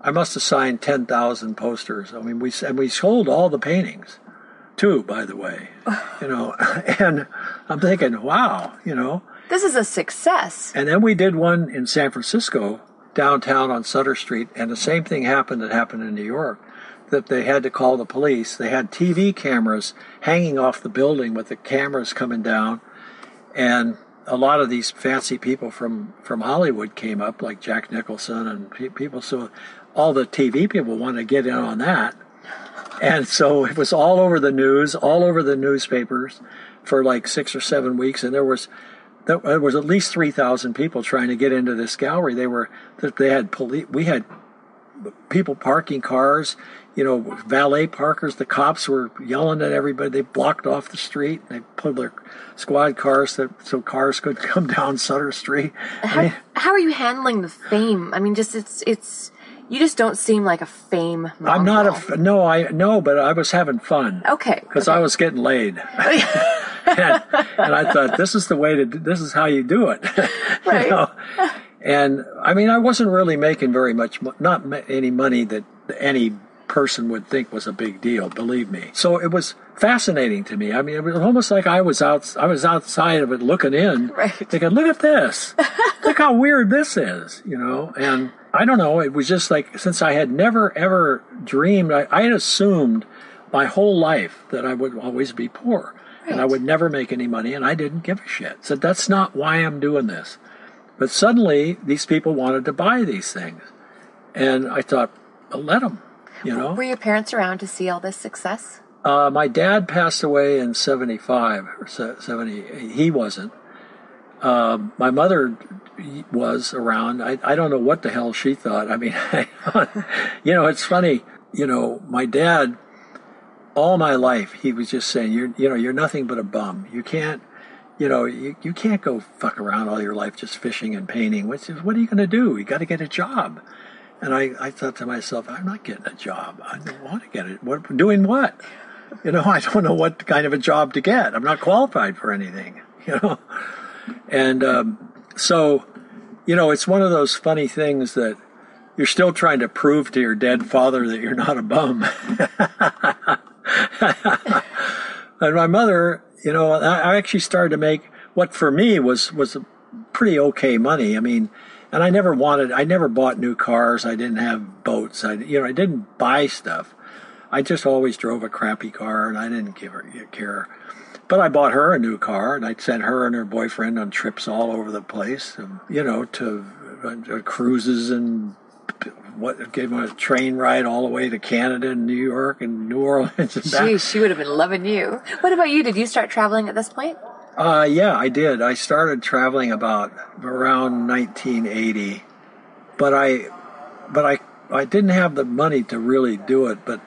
[SPEAKER 3] I must have signed ten thousand posters. I mean, we and we sold all the paintings, too. By the way, you know, and I'm thinking, wow, you know.
[SPEAKER 2] This is a success.
[SPEAKER 3] And then we did one in San Francisco, downtown on Sutter Street, and the same thing happened that happened in New York. That they had to call the police. They had TV cameras hanging off the building with the cameras coming down, and a lot of these fancy people from from Hollywood came up, like Jack Nicholson and pe- people. So all the TV people wanted to get in on that, and so it was all over the news, all over the newspapers, for like six or seven weeks, and there was there was at least three thousand people trying to get into this gallery. They were they had police. We had people parking cars, you know, valet parkers. The cops were yelling at everybody. They blocked off the street. They put their squad cars that so cars could come down Sutter Street.
[SPEAKER 2] How,
[SPEAKER 3] I mean,
[SPEAKER 2] how are you handling the fame? I mean, just it's it's you just don't seem like a fame.
[SPEAKER 3] I'm not a no. I no, but I was having fun.
[SPEAKER 2] Okay.
[SPEAKER 3] because I was getting laid, and, and I thought this is the way to. do- This is how you do it. You
[SPEAKER 2] Right.
[SPEAKER 3] know? And I mean, I wasn't really making very much, not any money that any person would think was a big deal. Believe me. So it was fascinating to me. I mean, it was almost like I was out. I was outside of it, looking in,
[SPEAKER 2] Right.
[SPEAKER 3] thinking, "Look at this! Look how weird this is," you know. And I don't know. It was just like since I had never ever dreamed, I, I had assumed my whole life that I would always be poor and I would never make any money, and I didn't give a shit. So that's not why I'm doing this. But suddenly, these people wanted to buy these things, and I thought, "I'll let them. You know,
[SPEAKER 2] Were your parents around to see all this success?
[SPEAKER 3] uh, my dad passed away in '75 or '70. He wasn't. Um, my mother was around. I, I don't know what the hell she thought. I mean, you know, it's funny. You know, my dad, all my life, he was just saying, "You're, you know, you're nothing but a bum. You can't." You know, you, you can't go fuck around all your life just fishing and painting. What's, what are you going to do? You got to get a job. And I, I thought to myself, I'm not getting a job. I don't want to get it. What, doing what? You know, I don't know what kind of a job to get. I'm not qualified for anything, you know? And um, so, you know, it's one of those funny things that you're still trying to prove to your dead father that you're not a bum. and my mother, you know, I actually started to make what for me was was pretty okay money. I mean, and I never wanted, I never bought new cars. I didn't have boats. I, you know, I didn't buy stuff. I just always drove a crappy car, and I didn't give her care. But I bought her a new car, and I'd sent her and her boyfriend on trips all over the place. um, You know, to uh, cruises and what gave them a train ride all the way to Canada and New York and New Orleans and
[SPEAKER 2] she would have been loving you. What about you? Did you start traveling at this point?
[SPEAKER 3] Uh, yeah, I did. I started traveling about around 1980, but I, but I, I didn't have the money to really do it. But,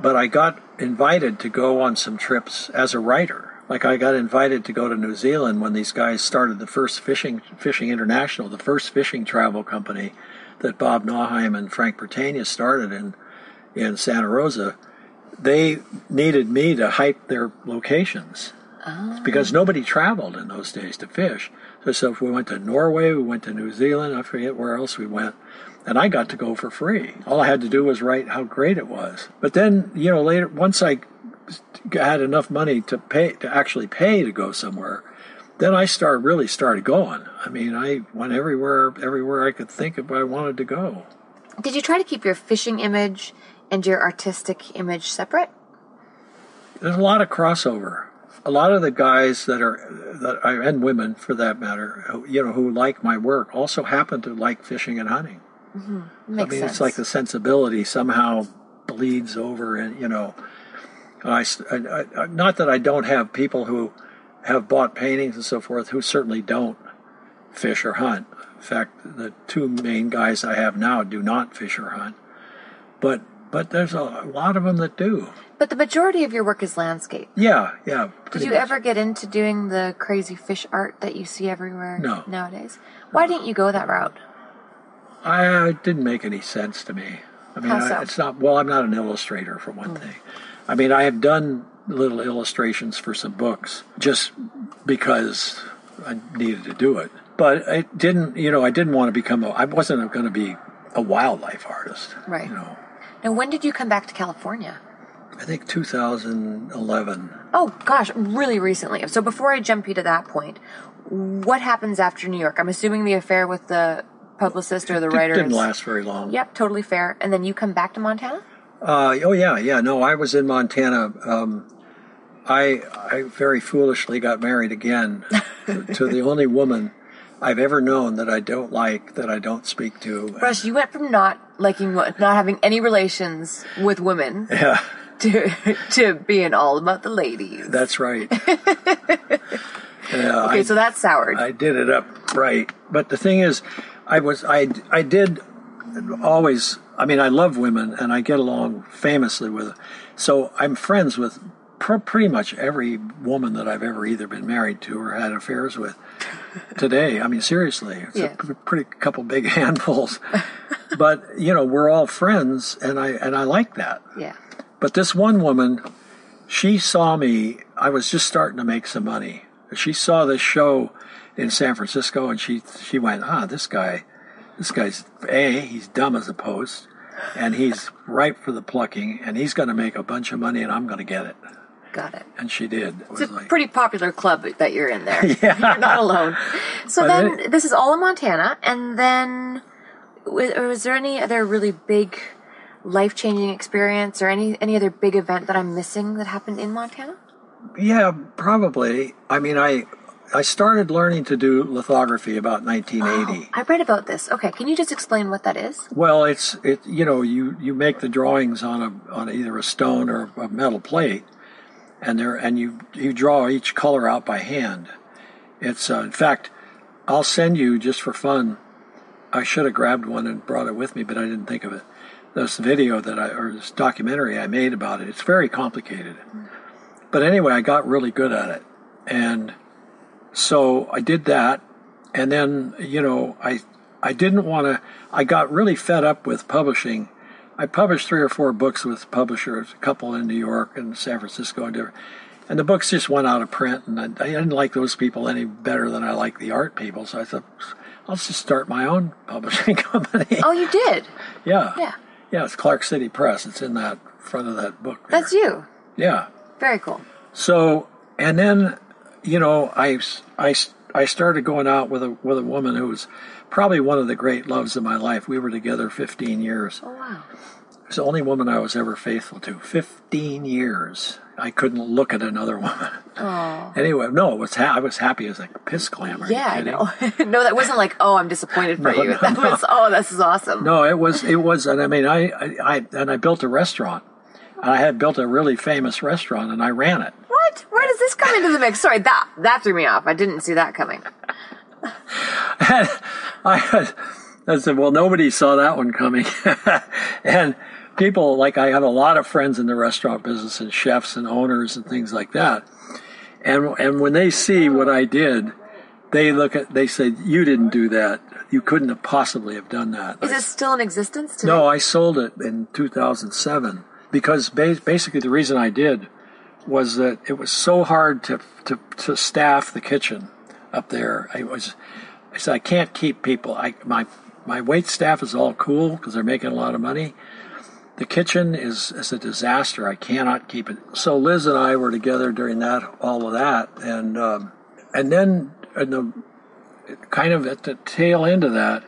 [SPEAKER 3] but I got invited to go on some trips as a writer. Like I got invited to go to New Zealand when these guys started the first fishing fishing international, the first fishing travel company that Bob Nauheim and Frank Bertaina started in in Santa Rosa. They needed me to hype their locations ah. because nobody traveled in those days to fish. So, so if we went to Norway, we went to New Zealand, I forget where else we went, and I got to go for free. All I had to do was write how great it was. But then, you know, later once I had enough money to pay to actually pay to go somewhere, then I start really started going. I mean, I went everywhere, everywhere I could think of I wanted to go.
[SPEAKER 2] Did you try to keep your fishing image and your artistic image separate?
[SPEAKER 3] There's a lot of crossover. A lot of the guys that are that I, and women for that matter, who, you know, who like my work, also happen to like fishing and hunting. Mm-hmm.
[SPEAKER 2] Makes
[SPEAKER 3] I mean,
[SPEAKER 2] sense.
[SPEAKER 3] it's like the sensibility somehow bleeds over, and you know, I, I, I- not that I don't have people who have bought paintings and so forth who certainly don't fish or hunt. In fact, the two main guys I have now do not fish or hunt. But but there's a lot of them that do.
[SPEAKER 2] But the majority of your work is landscape.
[SPEAKER 3] Yeah, yeah.
[SPEAKER 2] Did you
[SPEAKER 3] much.
[SPEAKER 2] ever get into doing the crazy fish art that you see everywhere
[SPEAKER 3] No.
[SPEAKER 2] nowadays? Why didn't you go that route?
[SPEAKER 3] I it didn't make any sense to me. I mean,
[SPEAKER 2] How
[SPEAKER 3] I, it's not. Well, I'm not an illustrator for one hmm. thing. I mean, I have done little illustrations for some books just because I needed to do it. But it didn't. You know, I didn't want to become. A, I wasn't going to be a wildlife artist.
[SPEAKER 2] Right.
[SPEAKER 3] You know,
[SPEAKER 2] Now, when did you come back to California?
[SPEAKER 3] I think 2011.
[SPEAKER 2] Oh gosh, really recently. So before I jump you to that point, what happens after New York? I'm assuming the affair with the publicist or the writer.
[SPEAKER 3] didn't last very long.
[SPEAKER 2] Yep, totally fair. And then you come back to Montana?
[SPEAKER 3] Uh, oh yeah, yeah. No, I was in Montana. Um, I I very foolishly got married again to, the only woman I've ever known that I don't like, that I don't speak to.
[SPEAKER 2] Russ, you went from not liking, not having any relations with women
[SPEAKER 3] Yeah,
[SPEAKER 2] to to being all about the ladies.
[SPEAKER 3] that's right. yeah,
[SPEAKER 2] Okay,
[SPEAKER 3] I,
[SPEAKER 2] so that's soured.
[SPEAKER 3] I did it up right. But the thing is, I was I I did always. I mean, I love women, and I get along famously with. So I'm friends with pr- pretty much every woman that I've ever either been married to or had affairs with. Today, I mean, seriously, it's
[SPEAKER 2] Yeah.
[SPEAKER 3] a pr- pretty couple big handfuls. but you know, we're all friends, and I and I like that.
[SPEAKER 2] yeah.
[SPEAKER 3] But this one woman, she saw me. I was just starting to make some money. She saw this show in San Francisco, and she she went, "Ah, this guy, this guy's a he's dumb as a post, and he's ripe for the plucking, and he's going to make a bunch of money, and I'm going to get it."
[SPEAKER 2] Got it.
[SPEAKER 3] And she did. It
[SPEAKER 2] It's a
[SPEAKER 3] like,
[SPEAKER 2] pretty popular club that you're in there. Yeah. You're not alone. So
[SPEAKER 3] But
[SPEAKER 2] then,
[SPEAKER 3] it-
[SPEAKER 2] this is all in Montana, and then, was, was there any other really big, life changing experience, or any any other big event that I'm missing that happened in Montana?
[SPEAKER 3] yeah, probably. I mean, I I started learning to do lithography about 1980.
[SPEAKER 2] I read about this. Okay, can you just explain what that is?
[SPEAKER 3] Well, it's it. You know, you you make the drawings on a on either a stone or a metal plate, and there and you you draw each color out by hand. It's uh, in fact, I'll send you just for fun. I should have grabbed one and brought it with me, but I didn't think of it. This video that I or this documentary I made about it. It's very complicated, but anyway, I got really good at it, and so I did that, and then you know I I didn't want to. I got really fed up with publishing. I published three or four books with publishers, a couple in New York and San Francisco, and different. And the books just went out of print, and I, I didn't like those people any better than I like the art people. So I thought, I'll just start my own publishing company.
[SPEAKER 2] Oh, you did.
[SPEAKER 3] yeah,
[SPEAKER 2] Yeah,
[SPEAKER 3] yeah. It's Clark City Press. It's in that front of that book. there.
[SPEAKER 2] that's you.
[SPEAKER 3] Yeah.
[SPEAKER 2] Very cool.
[SPEAKER 3] So, and then, you know, I, I, I started going out with a with a woman who was probably one of the great loves of my life. We were together 15 years.
[SPEAKER 2] Oh wow.
[SPEAKER 3] It's the only woman I was ever faithful to. 15 years. I couldn't look at another woman.
[SPEAKER 2] Oh.
[SPEAKER 3] Anyway, no, it was ha- I was happy as a piss clam.
[SPEAKER 2] Yeah, I know. no, that wasn't like, oh, I'm disappointed for
[SPEAKER 3] No,
[SPEAKER 2] you.
[SPEAKER 3] no,
[SPEAKER 2] that was, oh, this is awesome.
[SPEAKER 3] No, it was it was, and I mean, I, I, I and I built a restaurant. And I had built a really famous restaurant, and I ran it.
[SPEAKER 2] What? Where does this come into the mix? Sorry, that that threw me off. I didn't see that coming.
[SPEAKER 3] And I, I said, well, nobody saw that one coming. and people, like, I have a lot of friends in the restaurant business and chefs and owners and things like that. And, and when they see what I did, they look at, they say, you didn't do that. You couldn't have possibly have done that.
[SPEAKER 2] Is it still in existence today?
[SPEAKER 3] No, I sold it in 2007 because ba- basically the reason I did was that it was so hard to, to, to staff the kitchen up there. I was, I said, I can't keep people. I, my, my wait staff is all cool because they're making a lot of money. The kitchen is, is a disaster. I cannot keep it. So Liz and I were together during that, all of that. And, um, and then in the, kind of at the tail end of that,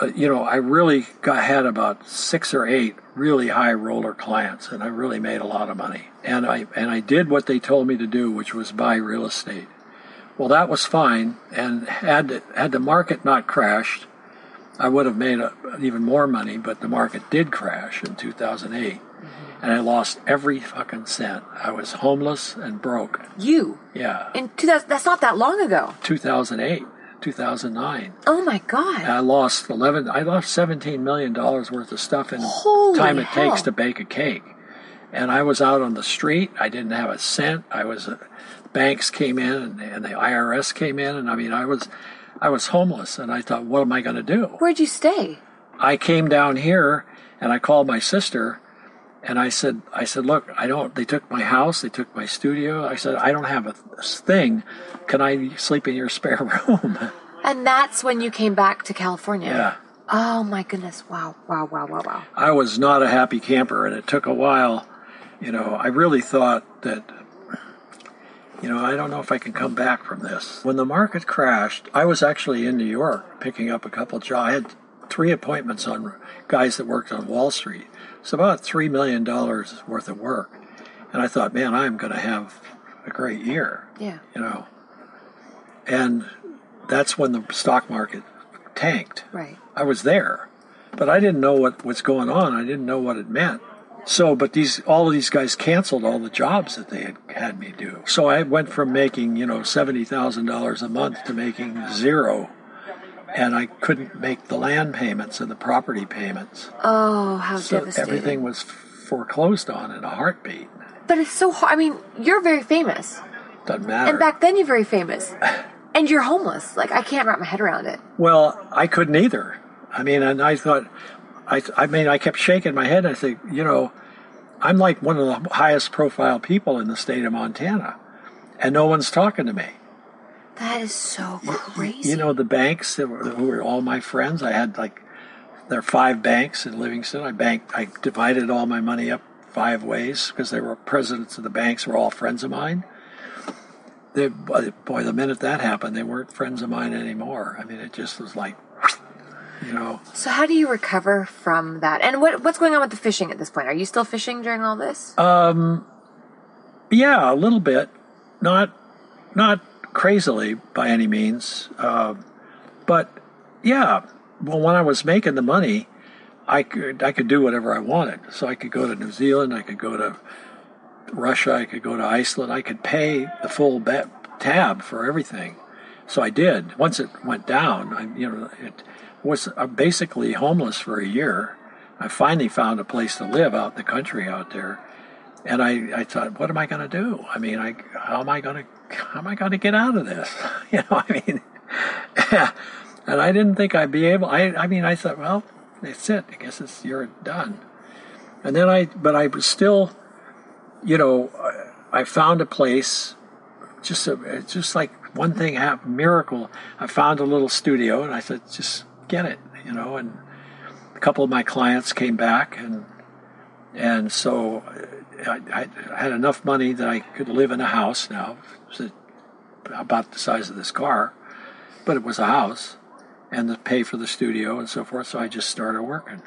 [SPEAKER 3] uh, you know, I really got had about six or eight really high roller clients, and I really made a lot of money. And I and I did what they told me to do, which was buy real estate. Well, that was fine, and had the, had the market not crashed, I would have made a, even more money. But the market did crash in 2008, mm-hmm. and I lost every fucking cent. I was homeless and broke.
[SPEAKER 2] You
[SPEAKER 3] Yeah,
[SPEAKER 2] in 2000. That's not that long ago.
[SPEAKER 3] 2008. 2009.
[SPEAKER 2] Oh my God.
[SPEAKER 3] I lost 11, I lost 17 million dollars worth of stuff in
[SPEAKER 2] Holy
[SPEAKER 3] time it
[SPEAKER 2] hell.
[SPEAKER 3] takes to bake a cake. And I was out on the street. I didn't have a cent. I was, banks came in and, and the IRS came in. And I mean, I was, I was homeless. And I thought, what am I going to do?
[SPEAKER 2] Where'd you stay?
[SPEAKER 3] I came down here and I called my sister and I said, I said, look, I don't, they took my house, they took my studio. I said, I don't have a thing. Can I sleep in your spare room?
[SPEAKER 2] And that's when you came back to California.
[SPEAKER 3] yeah.
[SPEAKER 2] Oh my goodness. Wow. Wow. Wow. Wow. Wow.
[SPEAKER 3] I was not a happy camper and it took a while. You know, I really thought that, you know, I don't know if I can come back from this. When the market crashed, I was actually in New York picking up a couple jobs. I had three appointments on guys that worked on Wall Street. It's about $3 million worth of work. And I thought, man, I'm going to have a great year,
[SPEAKER 2] Yeah.
[SPEAKER 3] you know. And that's when the stock market tanked.
[SPEAKER 2] Right.
[SPEAKER 3] I was there, but I didn't know what was going on. I didn't know what it meant. So, but these all of these guys canceled all the jobs that they had had me do. So I went from making you know seventy thousand dollars a month to making zero, and I couldn't make the land payments and the property payments.
[SPEAKER 2] Oh, how
[SPEAKER 3] So
[SPEAKER 2] devastating.
[SPEAKER 3] everything was foreclosed on in a heartbeat.
[SPEAKER 2] But it's so hard. I mean, you're very famous.
[SPEAKER 3] Doesn't matter.
[SPEAKER 2] And back then, you're very famous. And you're homeless. Like, I can't wrap my head around it.
[SPEAKER 3] Well, I couldn't either. I mean, and I thought, I, I mean, I kept shaking my head. I think, you know, I'm like one of the highest profile people in the state of Montana, and no one's talking to me.
[SPEAKER 2] That is so crazy.
[SPEAKER 3] You know, the banks that were, who were all my friends. I had like, there are five banks in Livingston. I banked, I divided all my money up five ways because they were presidents of the banks were all friends of mine. They, boy, the minute that happened, they weren't friends of mine anymore. I mean, it just was like, you know.
[SPEAKER 2] So how do you recover from that? And what what's going on with the fishing at this point? Are you still fishing during all this?
[SPEAKER 3] Um, Yeah, a little bit. Not not crazily by any means. Uh, but yeah, well, when I was making the money, I could I could do whatever I wanted. So I could go to New Zealand, I could go to Russia, I could go to Iceland, I could pay the full tab for everything. So I did. Once it went down, I, you know, it was uh, basically homeless for a year. I finally found a place to live out in the country out there, and I, I thought, what am I going to do? I mean, I how am I going to how am I going to get out of this? You know, I mean, and I didn't think I'd be able. I I mean, I thought, well, that's it. I guess it's you're done. And then I, but I was still, you know, I I found a place. Just a, just like one thing happened, miracle. I found a little studio, and I said, just get it, you know. And a couple of my clients came back, and and so I, I had enough money that I could live in a house now, about the size of this car, but it was a house, and to pay for the studio and so forth. So I just started working,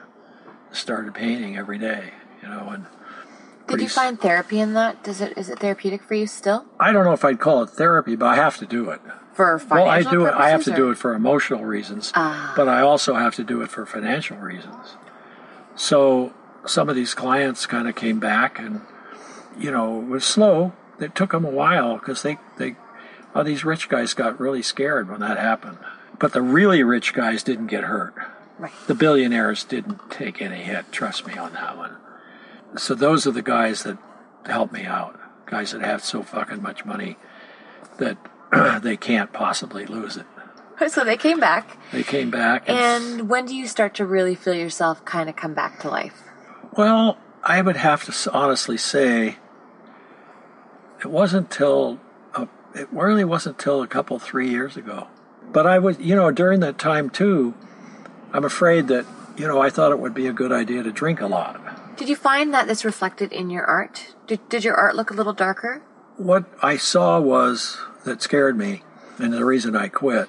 [SPEAKER 3] started painting every day, you know, and.
[SPEAKER 2] Did you find therapy in that? Does it is it therapeutic for you still?
[SPEAKER 3] I don't know if I'd call it therapy, but I have to do it.
[SPEAKER 2] For
[SPEAKER 3] Well, I do it. I have to do it for emotional reasons,
[SPEAKER 2] Ah.
[SPEAKER 3] but I also have to do it for financial reasons. So some of these clients kind of came back, and you know, it was slow. It took them a while because they they, well, these rich guys got really scared when that happened. But the really rich guys didn't get hurt.
[SPEAKER 2] Right.
[SPEAKER 3] The billionaires didn't take any hit. Trust me on that one. So those are the guys that help me out. Guys that have so fucking much money that they can't possibly lose it.
[SPEAKER 2] So they came back.
[SPEAKER 3] They came back and,
[SPEAKER 2] And when do you start to really feel yourself kind of come back to life?
[SPEAKER 3] well, I would have to honestly say it wasn't till uh, it really wasn't till a couple three years ago. But I was, you know, during that time too, I'm afraid that you know I thought it would be a good idea to drink a lot.
[SPEAKER 2] Did you find that this reflected in your art? Did, did your art look a little darker?
[SPEAKER 3] what I saw was that scared me, and the reason I quit.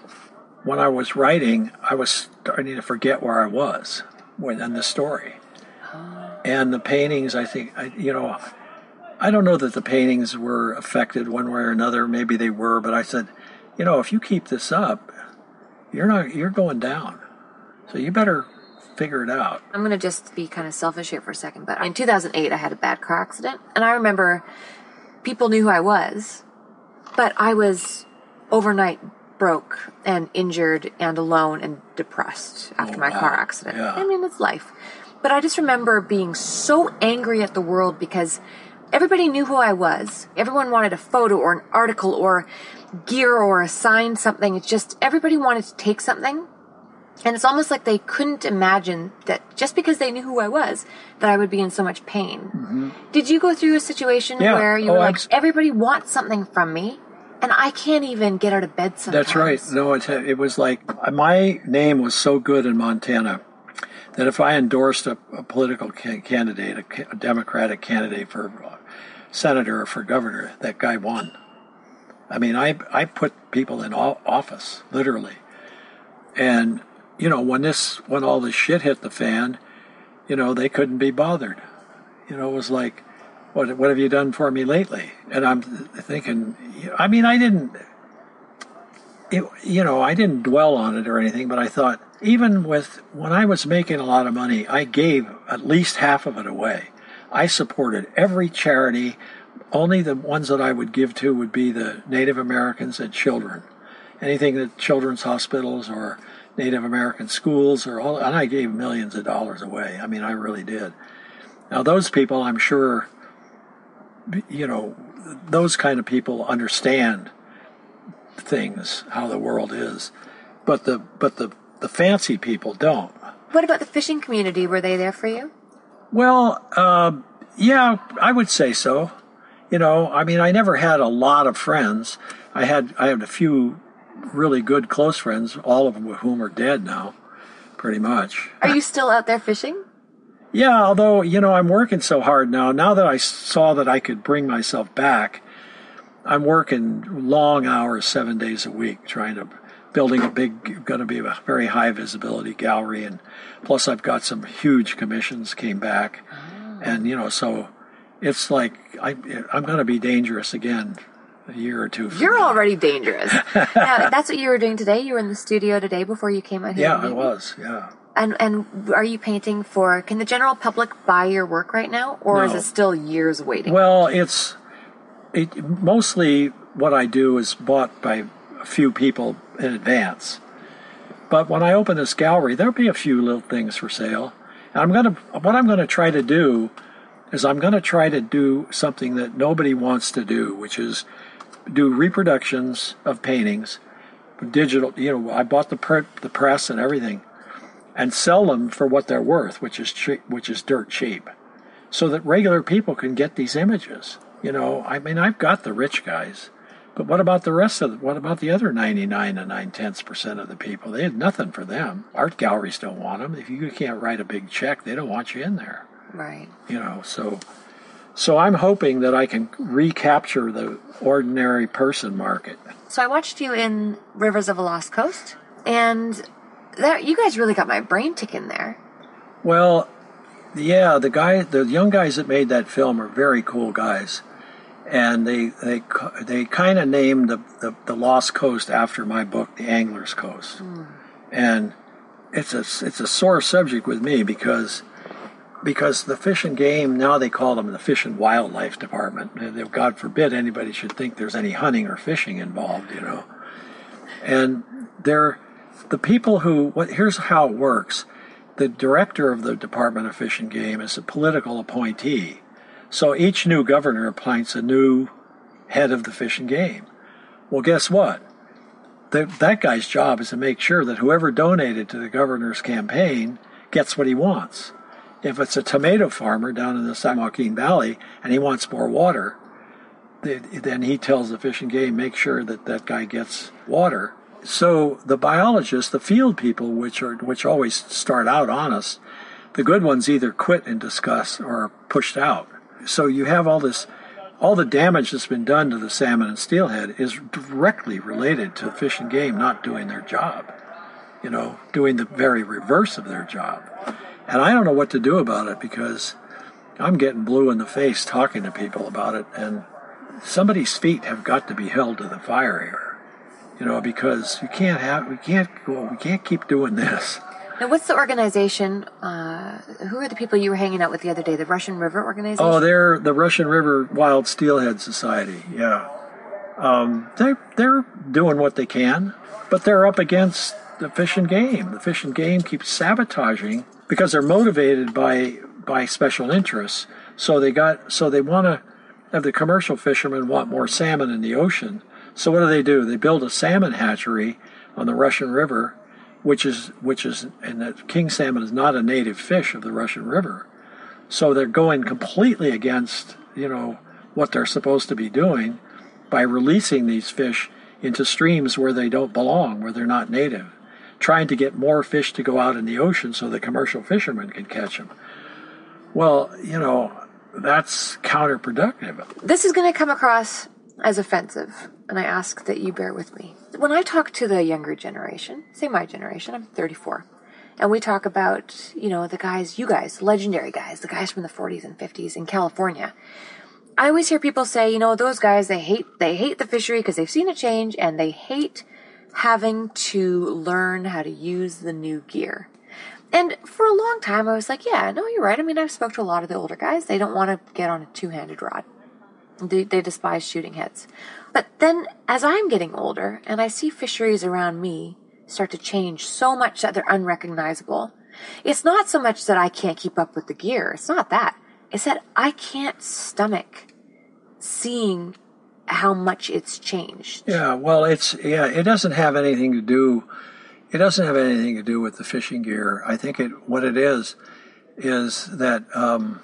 [SPEAKER 3] When I was writing, I was starting to forget where I was in the story, ah. and the paintings. I think I, you know, I don't know that the paintings were affected one way or another. Maybe they were, but I said, you know, if you keep this up, you're not you're going down. So you better figure it out.
[SPEAKER 2] I'm going to just be kind of selfish here for a second, but in 2008, I had a bad car accident. And I remember people knew who I was, but I was overnight broke and injured and alone and depressed after
[SPEAKER 3] Oh,
[SPEAKER 2] my
[SPEAKER 3] wow.
[SPEAKER 2] car accident.
[SPEAKER 3] Yeah.
[SPEAKER 2] I mean, it's life. But I just remember being so angry at the world because everybody knew who I was. Everyone wanted a photo or an article or gear or a sign something. It's just everybody wanted to take something. And it's almost like they couldn't imagine that just because they knew who I was, that I would be in so much pain. Mm-hmm. Did you go through a situation
[SPEAKER 3] Yeah.
[SPEAKER 2] where you
[SPEAKER 3] Oh,
[SPEAKER 2] were like,
[SPEAKER 3] abs-
[SPEAKER 2] everybody wants something from me, and I can't even get out of bed sometimes?
[SPEAKER 3] That's right. No, it, it was like my name was so good in Montana that if I endorsed a, a political ca- candidate, a, a Democratic candidate for uh, senator or for governor, that guy won. I mean, I I put people in office literally, and you know when this when all this shit hit the fan, you know they couldn't be bothered. You know, it was like, what what have you done for me lately? And I'm thinking, I mean, I didn't it, you know, I didn't dwell on it or anything, but I thought even with when I was making a lot of money, I gave at least half of it away. I supported every charity. Only the ones that I would give to would be the Native Americans and children. Anything that children's hospitals or Native American schools or all, and I gave millions of dollars away. I mean, I really did. Now, those people, I'm sure, you know, those kind of people understand things, how the world is, but the but the the fancy people don't.
[SPEAKER 2] What about the fishing community? Were they there for you?
[SPEAKER 3] Well, um, yeah, I would say so. You know, I mean, I never had a lot of friends. I had I had a few really good close friends, all of whom are dead now, pretty much.
[SPEAKER 2] Are you still out there fishing?
[SPEAKER 3] Yeah, although you know I'm working so hard now. Now that I saw that I could bring myself back, I'm working long hours, seven days a week, trying to building a big, going to be a very high visibility gallery, and plus I've got some huge commissions came back, ah. and you know so it's like I I'm going to be dangerous again a year or two. from
[SPEAKER 2] You're
[SPEAKER 3] now.
[SPEAKER 2] already dangerous. now, that's what you were doing today. You were in the studio today before you came out here.
[SPEAKER 3] Yeah, I was. Yeah.
[SPEAKER 2] And and are you painting for? Can the general public buy your work right now, or is it still years waiting?
[SPEAKER 3] Well, it's it mostly what I do is bought by a few people in advance. But when I open this gallery, there'll be a few little things for sale. And I'm gonna what I'm gonna try to do is I'm gonna try to do something that nobody wants to do, which is do reproductions of paintings, digital. You know, I bought the print, the press, and everything, and sell them for what they're worth, which is cheap, which is dirt cheap so that regular people can get these images. You know, I mean, I've got the rich guys, but what about the rest of? The, what about the other ninety-nine and nine tenths percent of the people? They had nothing for them. Art galleries don't want them. If you can't write a big check, they don't want you in there.
[SPEAKER 2] right.
[SPEAKER 3] You know, so so I'm hoping that I can recapture the ordinary person market.
[SPEAKER 2] So I watched you in Rivers of a Lost Coast, and that you guys really got my brain ticking there.
[SPEAKER 3] Well, yeah, the guy, the young guys that made that film are very cool guys, and they they they kind of named the, the the Lost Coast after my book, The Angler's Coast, hmm. and it's a it's a sore subject with me because because the fish and game now they call them the fish and wildlife department. And God forbid anybody should think there's any hunting or fishing involved, you know. And they're the people who. What here's how it works the director of the Department of Fish and Game is a political appointee. So each new governor appoints a new head of the Fish and Game. Well, guess what? The, that guy's job is to make sure that whoever donated to the governor's campaign gets what he wants. If it's a tomato farmer down in the San Joaquin Valley and he wants more water, then he tells the Fish and Game, make sure that that guy gets water. So the biologists, the field people, which are which always start out honest, the good ones either quit in disgust or are pushed out. So you have all this, all the damage that's been done to the salmon and steelhead is directly related to fish and game not doing their job. You know, doing the very reverse of their job. And I don't know what to do about it because I'm getting blue in the face talking to people about it, and somebody's feet have got to be held to the fire here. You know, because you can't have, we can't go, we can't keep doing this.
[SPEAKER 2] Now, what's the organization? Uh, who are the people you were hanging out with the other day? The Russian River organization.
[SPEAKER 3] Oh, they're the Russian River Wild Steelhead Society. Yeah, um, they're they're doing what they can, but they're up against the fish and game. The fish and game keeps sabotaging because they're motivated by by special interests. So they got so they want to have the commercial fishermen want more salmon in the ocean. So what do they do? They build a salmon hatchery on the Russian River, which is which is and the king salmon is not a native fish of the Russian River. So they're going completely against, you know, what they're supposed to be doing by releasing these fish into streams where they don't belong, where they're not native, trying to get more fish to go out in the ocean so the commercial fishermen can catch them. Well, you know, that's counterproductive.
[SPEAKER 2] This is going to come across as offensive, and I ask that you bear with me. When I talk to the younger generation, say my generation, I'm 34, and we talk about, you know, the guys, you guys, legendary guys, the guys from the 40s and 50s in California. I always hear people say, you know, those guys, they hate, they hate the fishery because they've seen a change and they hate having to learn how to use the new gear. And for a long time, I was like, yeah, no, you're right. I mean, I've spoke to a lot of the older guys. They don't want to get on a two-handed rod. They, they despise shooting heads. But then as I'm getting older and I see fisheries around me start to change so much that they're unrecognizable, it's not so much that I can't keep up with the gear. It's not that. It's that I can't stomach seeing how much it's changed.
[SPEAKER 3] Yeah, well, it's yeah, it doesn't have anything to do. It doesn't have anything to do with the fishing gear. I think it what it is is that um,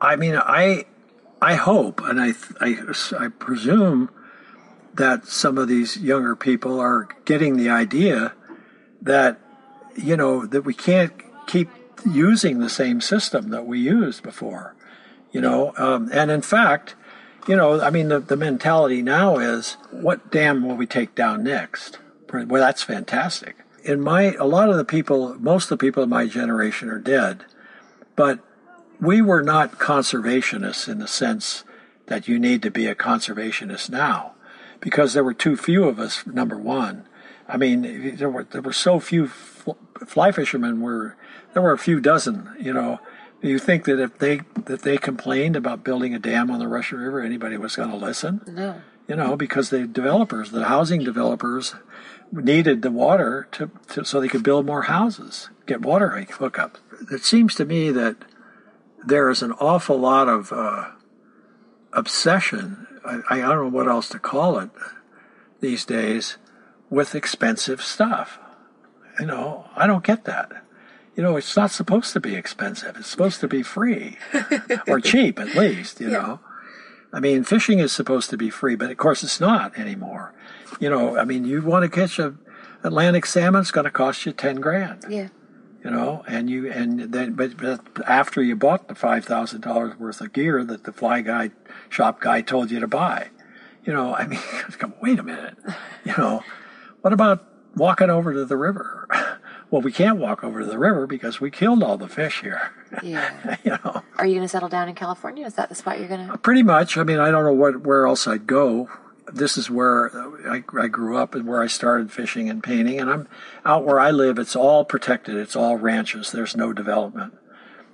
[SPEAKER 3] I mean I I hope and I I I presume that some of these younger people are getting the idea that you know that we can't keep using the same system that we used before you know? Um, and in fact you know i mean the, the mentality now is what dam will we take down next? Well that's fantastic. In my a lot of the people most of the people in my generation are dead but we were not conservationists in the sense that you need to be a conservationist now because there were too few of us number one i mean there were there were so few fly fishermen were there were a few dozen you know you think that if they that they complained about building a dam on the Russian River, anybody was going to listen?
[SPEAKER 2] No.
[SPEAKER 3] You know, because the developers, the housing developers, needed the water to, to so they could build more houses, get water hookups. It seems to me that there is an awful lot of uh, obsession. I, I don't know what else to call it these days with expensive stuff. You know, I don't get that you know, it's not supposed to be expensive. It's supposed to be free or cheap at least, you yeah. know. I mean, fishing is supposed to be free, but of course it's not anymore. You know, I mean, you want to catch a Atlantic salmon, it's going to cost you 10 grand.
[SPEAKER 2] Yeah.
[SPEAKER 3] You know, and you, and then, but, but after you bought the $5,000 worth of gear that the fly guy, shop guy told you to buy, you know, I mean, wait a minute, you know, what about walking over to the river? well, we can't walk over to the river because we killed all the fish here.
[SPEAKER 2] Yeah.
[SPEAKER 3] you know.
[SPEAKER 2] Are you going to settle down in California? Is that the spot you're going to?
[SPEAKER 3] Pretty much. I mean, I don't know what where else I'd go. This is where I, I grew up and where I started fishing and painting. And I'm out where I live. It's all protected. It's all ranches. There's no development,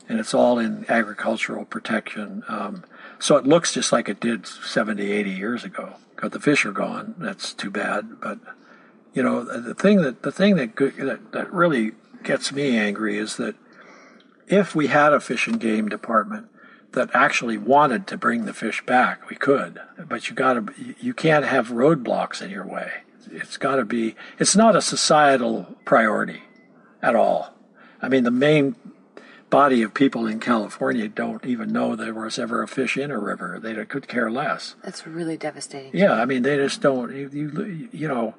[SPEAKER 3] and it's all in agricultural protection. Um, so it looks just like it did 70, 80 years ago. But the fish are gone. That's too bad. But you know, the thing that the thing that that, that really gets me angry is that if we had a fish and game department that actually wanted to bring the fish back, we could. But you got to you can't have roadblocks in your way. It's got to be. It's not a societal priority at all. I mean, the main body of people in California don't even know there was ever a fish in a river. They could care less.
[SPEAKER 2] That's really devastating.
[SPEAKER 3] Yeah, I mean, they just don't. You, you, you know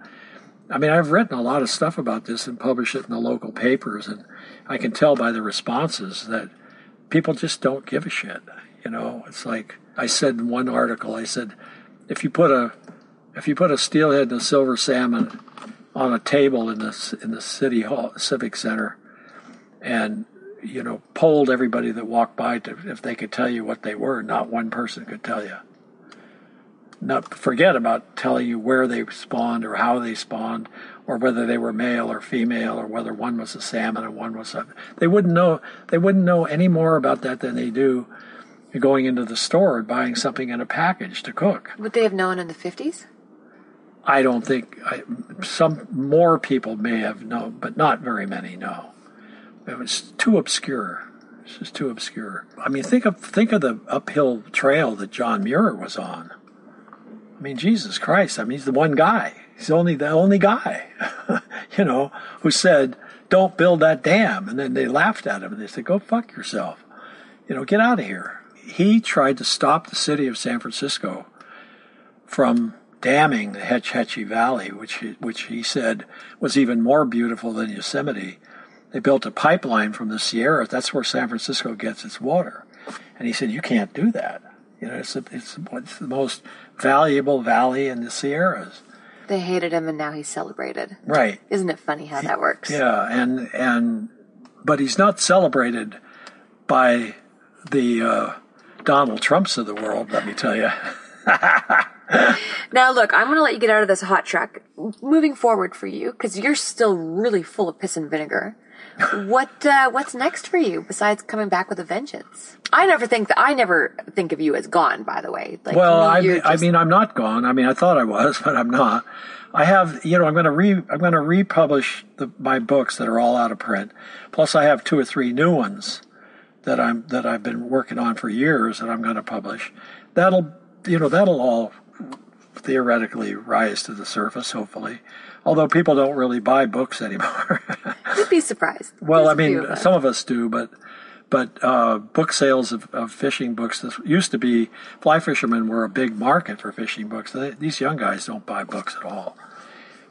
[SPEAKER 3] I mean, I've written a lot of stuff about this and published it in the local papers, and I can tell by the responses that people just don't give a shit. You know, it's like I said in one article. I said, if you put a if you put a steelhead and a silver salmon on a table in the in the city hall civic center, and you know, polled everybody that walked by to if they could tell you what they were, not one person could tell you not forget about telling you where they spawned or how they spawned or whether they were male or female or whether one was a salmon and one was a they wouldn't know they wouldn't know any more about that than they do going into the store and buying something in a package to cook.
[SPEAKER 2] Would they have known in the 50s?
[SPEAKER 3] I don't think I, some more people may have known, but not very many know. It was too obscure. It's just too obscure. I mean, think of think of the uphill trail that John Muir was on. I mean, Jesus Christ! I mean, he's the one guy. He's only the only guy, you know, who said, "Don't build that dam," and then they laughed at him and they said, "Go fuck yourself," you know, get out of here. He tried to stop the city of San Francisco from damming the Hetch Hetchy Valley, which he, which he said was even more beautiful than Yosemite. They built a pipeline from the Sierra. That's where San Francisco gets its water. And he said, you can't do that. You know, it's, a, it's, it's the most valuable valley in the Sierras.
[SPEAKER 2] They hated him, and now he's celebrated.
[SPEAKER 3] Right.
[SPEAKER 2] Isn't it funny how that works?
[SPEAKER 3] Yeah, and and but he's not celebrated by the uh, Donald Trumps of the world. Let me tell you.
[SPEAKER 2] Now, look, I'm going to let you get out of this hot truck. Moving forward for you, because you're still really full of piss and vinegar. What uh, what's next for you besides coming back with a vengeance? I never think that I never think of you as gone. By the way, like
[SPEAKER 3] well, I mean, I mean, I'm not gone. I mean, I thought I was, but I'm not. I have, you know, I'm going to re, I'm going to republish the, my books that are all out of print. Plus, I have two or three new ones that I'm that I've been working on for years that I'm going to publish. That'll, you know, that'll all theoretically rise to the surface, hopefully. Although people don't really buy books anymore.
[SPEAKER 2] you'd be surprised.
[SPEAKER 3] Well,
[SPEAKER 2] There's
[SPEAKER 3] I mean,
[SPEAKER 2] of
[SPEAKER 3] some of us do, but but uh, book sales of, of fishing books. This used to be fly fishermen were a big market for fishing books. They, these young guys don't buy books at all.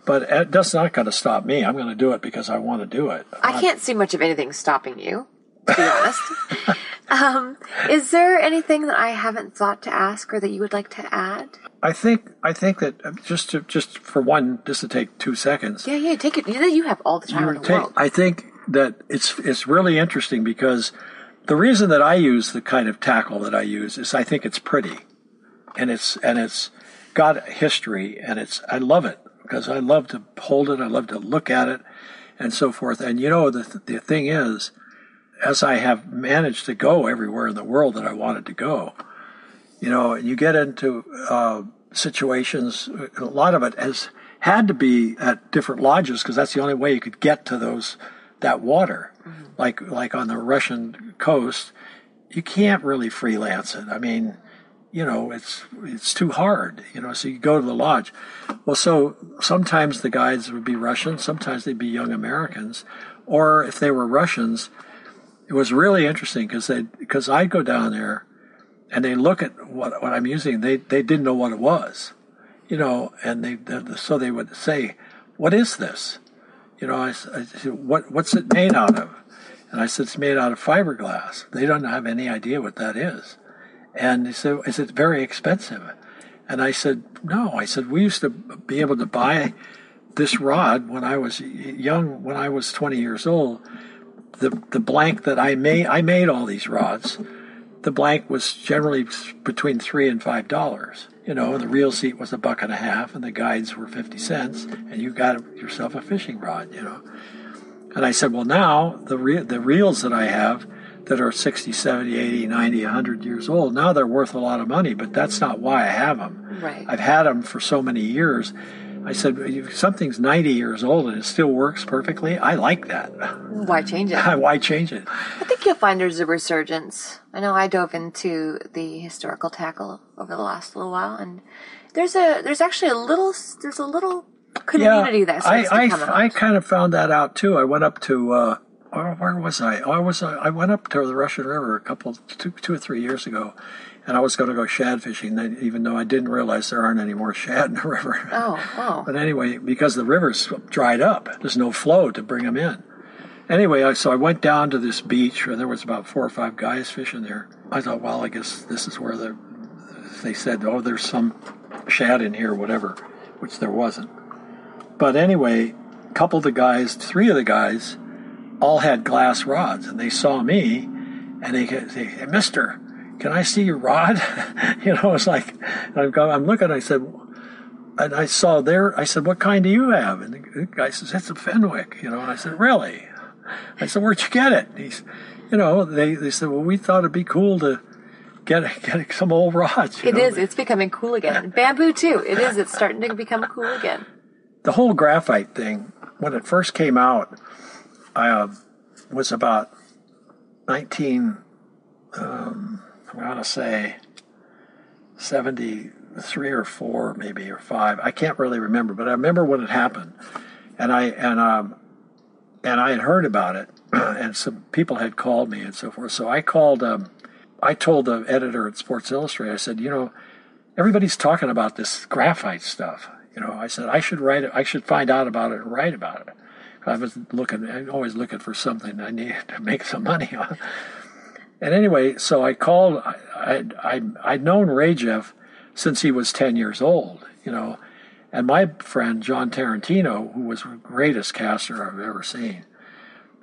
[SPEAKER 3] But it, that's not going to stop me. I'm going to do it because I want to do it.
[SPEAKER 2] I can't see much of anything stopping you, to be honest. um, is there anything that I haven't thought to ask or that you would like to add?
[SPEAKER 3] I think I think that uh, just to just for one, just to take two seconds.
[SPEAKER 2] Yeah, yeah, take it. You, you have all the time in the
[SPEAKER 3] take-
[SPEAKER 2] world.
[SPEAKER 3] I think that it's it's really interesting because the reason that I use the kind of tackle that I use is I think it's pretty, and it's and it's got history, and it's I love it because I love to hold it, I love to look at it, and so forth. And you know the the thing is, as I have managed to go everywhere in the world that I wanted to go, you know, you get into uh, situations. A lot of it has had to be at different lodges because that's the only way you could get to those that water. Like like on the Russian coast, you can't really freelance it. I mean, you know, it's it's too hard. You know, so you go to the lodge. Well, so sometimes the guides would be Russian, sometimes they'd be young Americans, or if they were Russians, it was really interesting because they because I'd go down there and they look at what, what I'm using, they, they didn't know what it was, you know, and they, so they would say, "What is this?" You know, I, I said, "What what's it made out of?" And I said, "It's made out of fiberglass." They don't have any idea what that is, and they said, "Is it very expensive?" And I said, "No." I said, "We used to be able to buy this rod when I was young, when I was 20 years old." The the blank that I made, I made all these rods the blank was generally between three and five dollars. You know, the reel seat was a buck and a half, and the guides were fifty cents, and you got yourself a fishing rod. You know, and I said, well, now the re- the reels that I have that are 60, 70, 80, 90, 100 years old, now they're worth a lot of money, but that's not why I have them.
[SPEAKER 2] Right.
[SPEAKER 3] I've had them for so many years. I said, something's 90 years old and it still works perfectly, I like that.
[SPEAKER 2] Why change it?
[SPEAKER 3] Why change it?
[SPEAKER 2] I think you'll find there's a resurgence. I know I dove into the historical tackle over the last little while, and there's a there's actually a little there's a little community that starts
[SPEAKER 3] I,
[SPEAKER 2] to come
[SPEAKER 3] I,
[SPEAKER 2] out.
[SPEAKER 3] I kind of found that out too. I went up to uh, where, where was I? Oh, I was uh, I went up to the Russian River a couple two two or three years ago, and I was going to go shad fishing. Even though I didn't realize there aren't any more shad in the river.
[SPEAKER 2] oh, oh,
[SPEAKER 3] But anyway, because the river's dried up, there's no flow to bring them in. Anyway, I, so I went down to this beach where there was about four or five guys fishing there. I thought, well, I guess this is where the they said, oh, there's some shad in here, whatever, which there wasn't. But anyway, a couple of the guys, three of the guys, all had glass rods, and they saw me, and they say, hey, Mister, can I see your rod? you know, it's like I'm, I'm looking. I said, and I saw there. I said, "What kind do you have?" And the guy says, "It's a Fenwick." You know, and I said, "Really?" I said, "Where'd you get it?" And he's, you know, they they said, "Well, we thought it'd be cool to get get some old rods.
[SPEAKER 2] It know? is. It's becoming cool again. Bamboo too. It is. It's starting to become cool again.
[SPEAKER 3] The whole graphite thing, when it first came out, I uh, was about nineteen. Um, I'm gonna say seventy three or four, maybe or five. I can't really remember, but I remember when it happened, and I and um, and I had heard about it, and some people had called me and so forth. So I called. Um, I told the editor at Sports Illustrated. I said, you know, everybody's talking about this graphite stuff. You know, I said I should write it. I should find out about it and write about it. I was looking. I'm always looking for something I need to make some money on. And anyway, so I called. I I I'd known Rajeff since he was 10 years old, you know. And my friend John Tarantino, who was the greatest caster I've ever seen,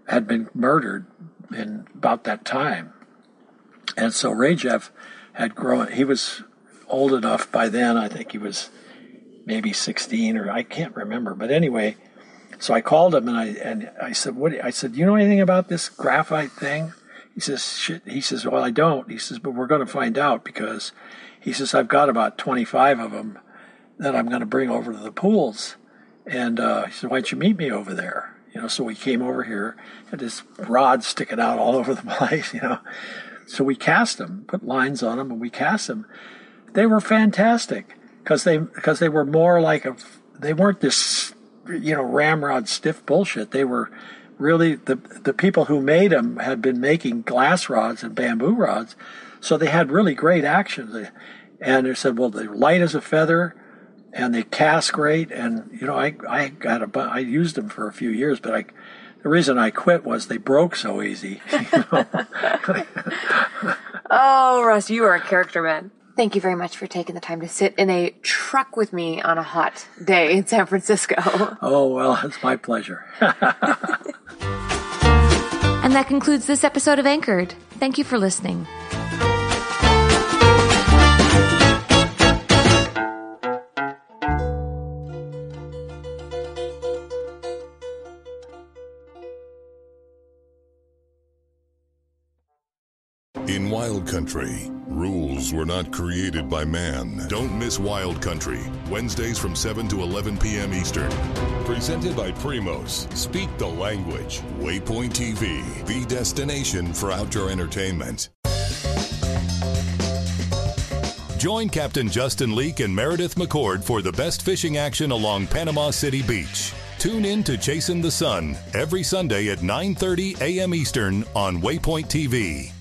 [SPEAKER 3] had been murdered in about that time. And so Rajeff had grown, he was old enough by then, I think he was maybe 16 or I can't remember. But anyway, so I called him and I, and I said, what, I said, "Do you know anything about this graphite thing? He says, shit. He says, well, I don't. He says, but we're going to find out because he says, I've got about 25 of them that I'm going to bring over to the pools. And uh, he said, why don't you meet me over there? You know, so we came over here, had this rod sticking out all over the place, you know. So we cast them, put lines on them, and we cast them. They were fantastic because they because they were more like a they weren't this you know ramrod stiff bullshit. They were really the the people who made them had been making glass rods and bamboo rods, so they had really great action. And they said, well, they're light as a feather and they cast great. And, you know, I, I got a, I used them for a few years, but I, the reason I quit was they broke so easy.
[SPEAKER 2] oh, Russ, you are a character man. Thank you very much for taking the time to sit in a truck with me on a hot day in San Francisco.
[SPEAKER 3] Oh, well, it's my pleasure.
[SPEAKER 2] and that concludes this episode of Anchored. Thank you for listening.
[SPEAKER 4] Wild Country, rules were not created by man. Don't miss Wild Country, Wednesdays from 7 to 11 p.m. Eastern. Presented by Primos. Speak the language. Waypoint TV, the destination for outdoor entertainment. Join Captain Justin Leake and Meredith McCord for the best fishing action along Panama City Beach. Tune in to Chasing the Sun every Sunday at 9:30 a.m. Eastern on Waypoint TV.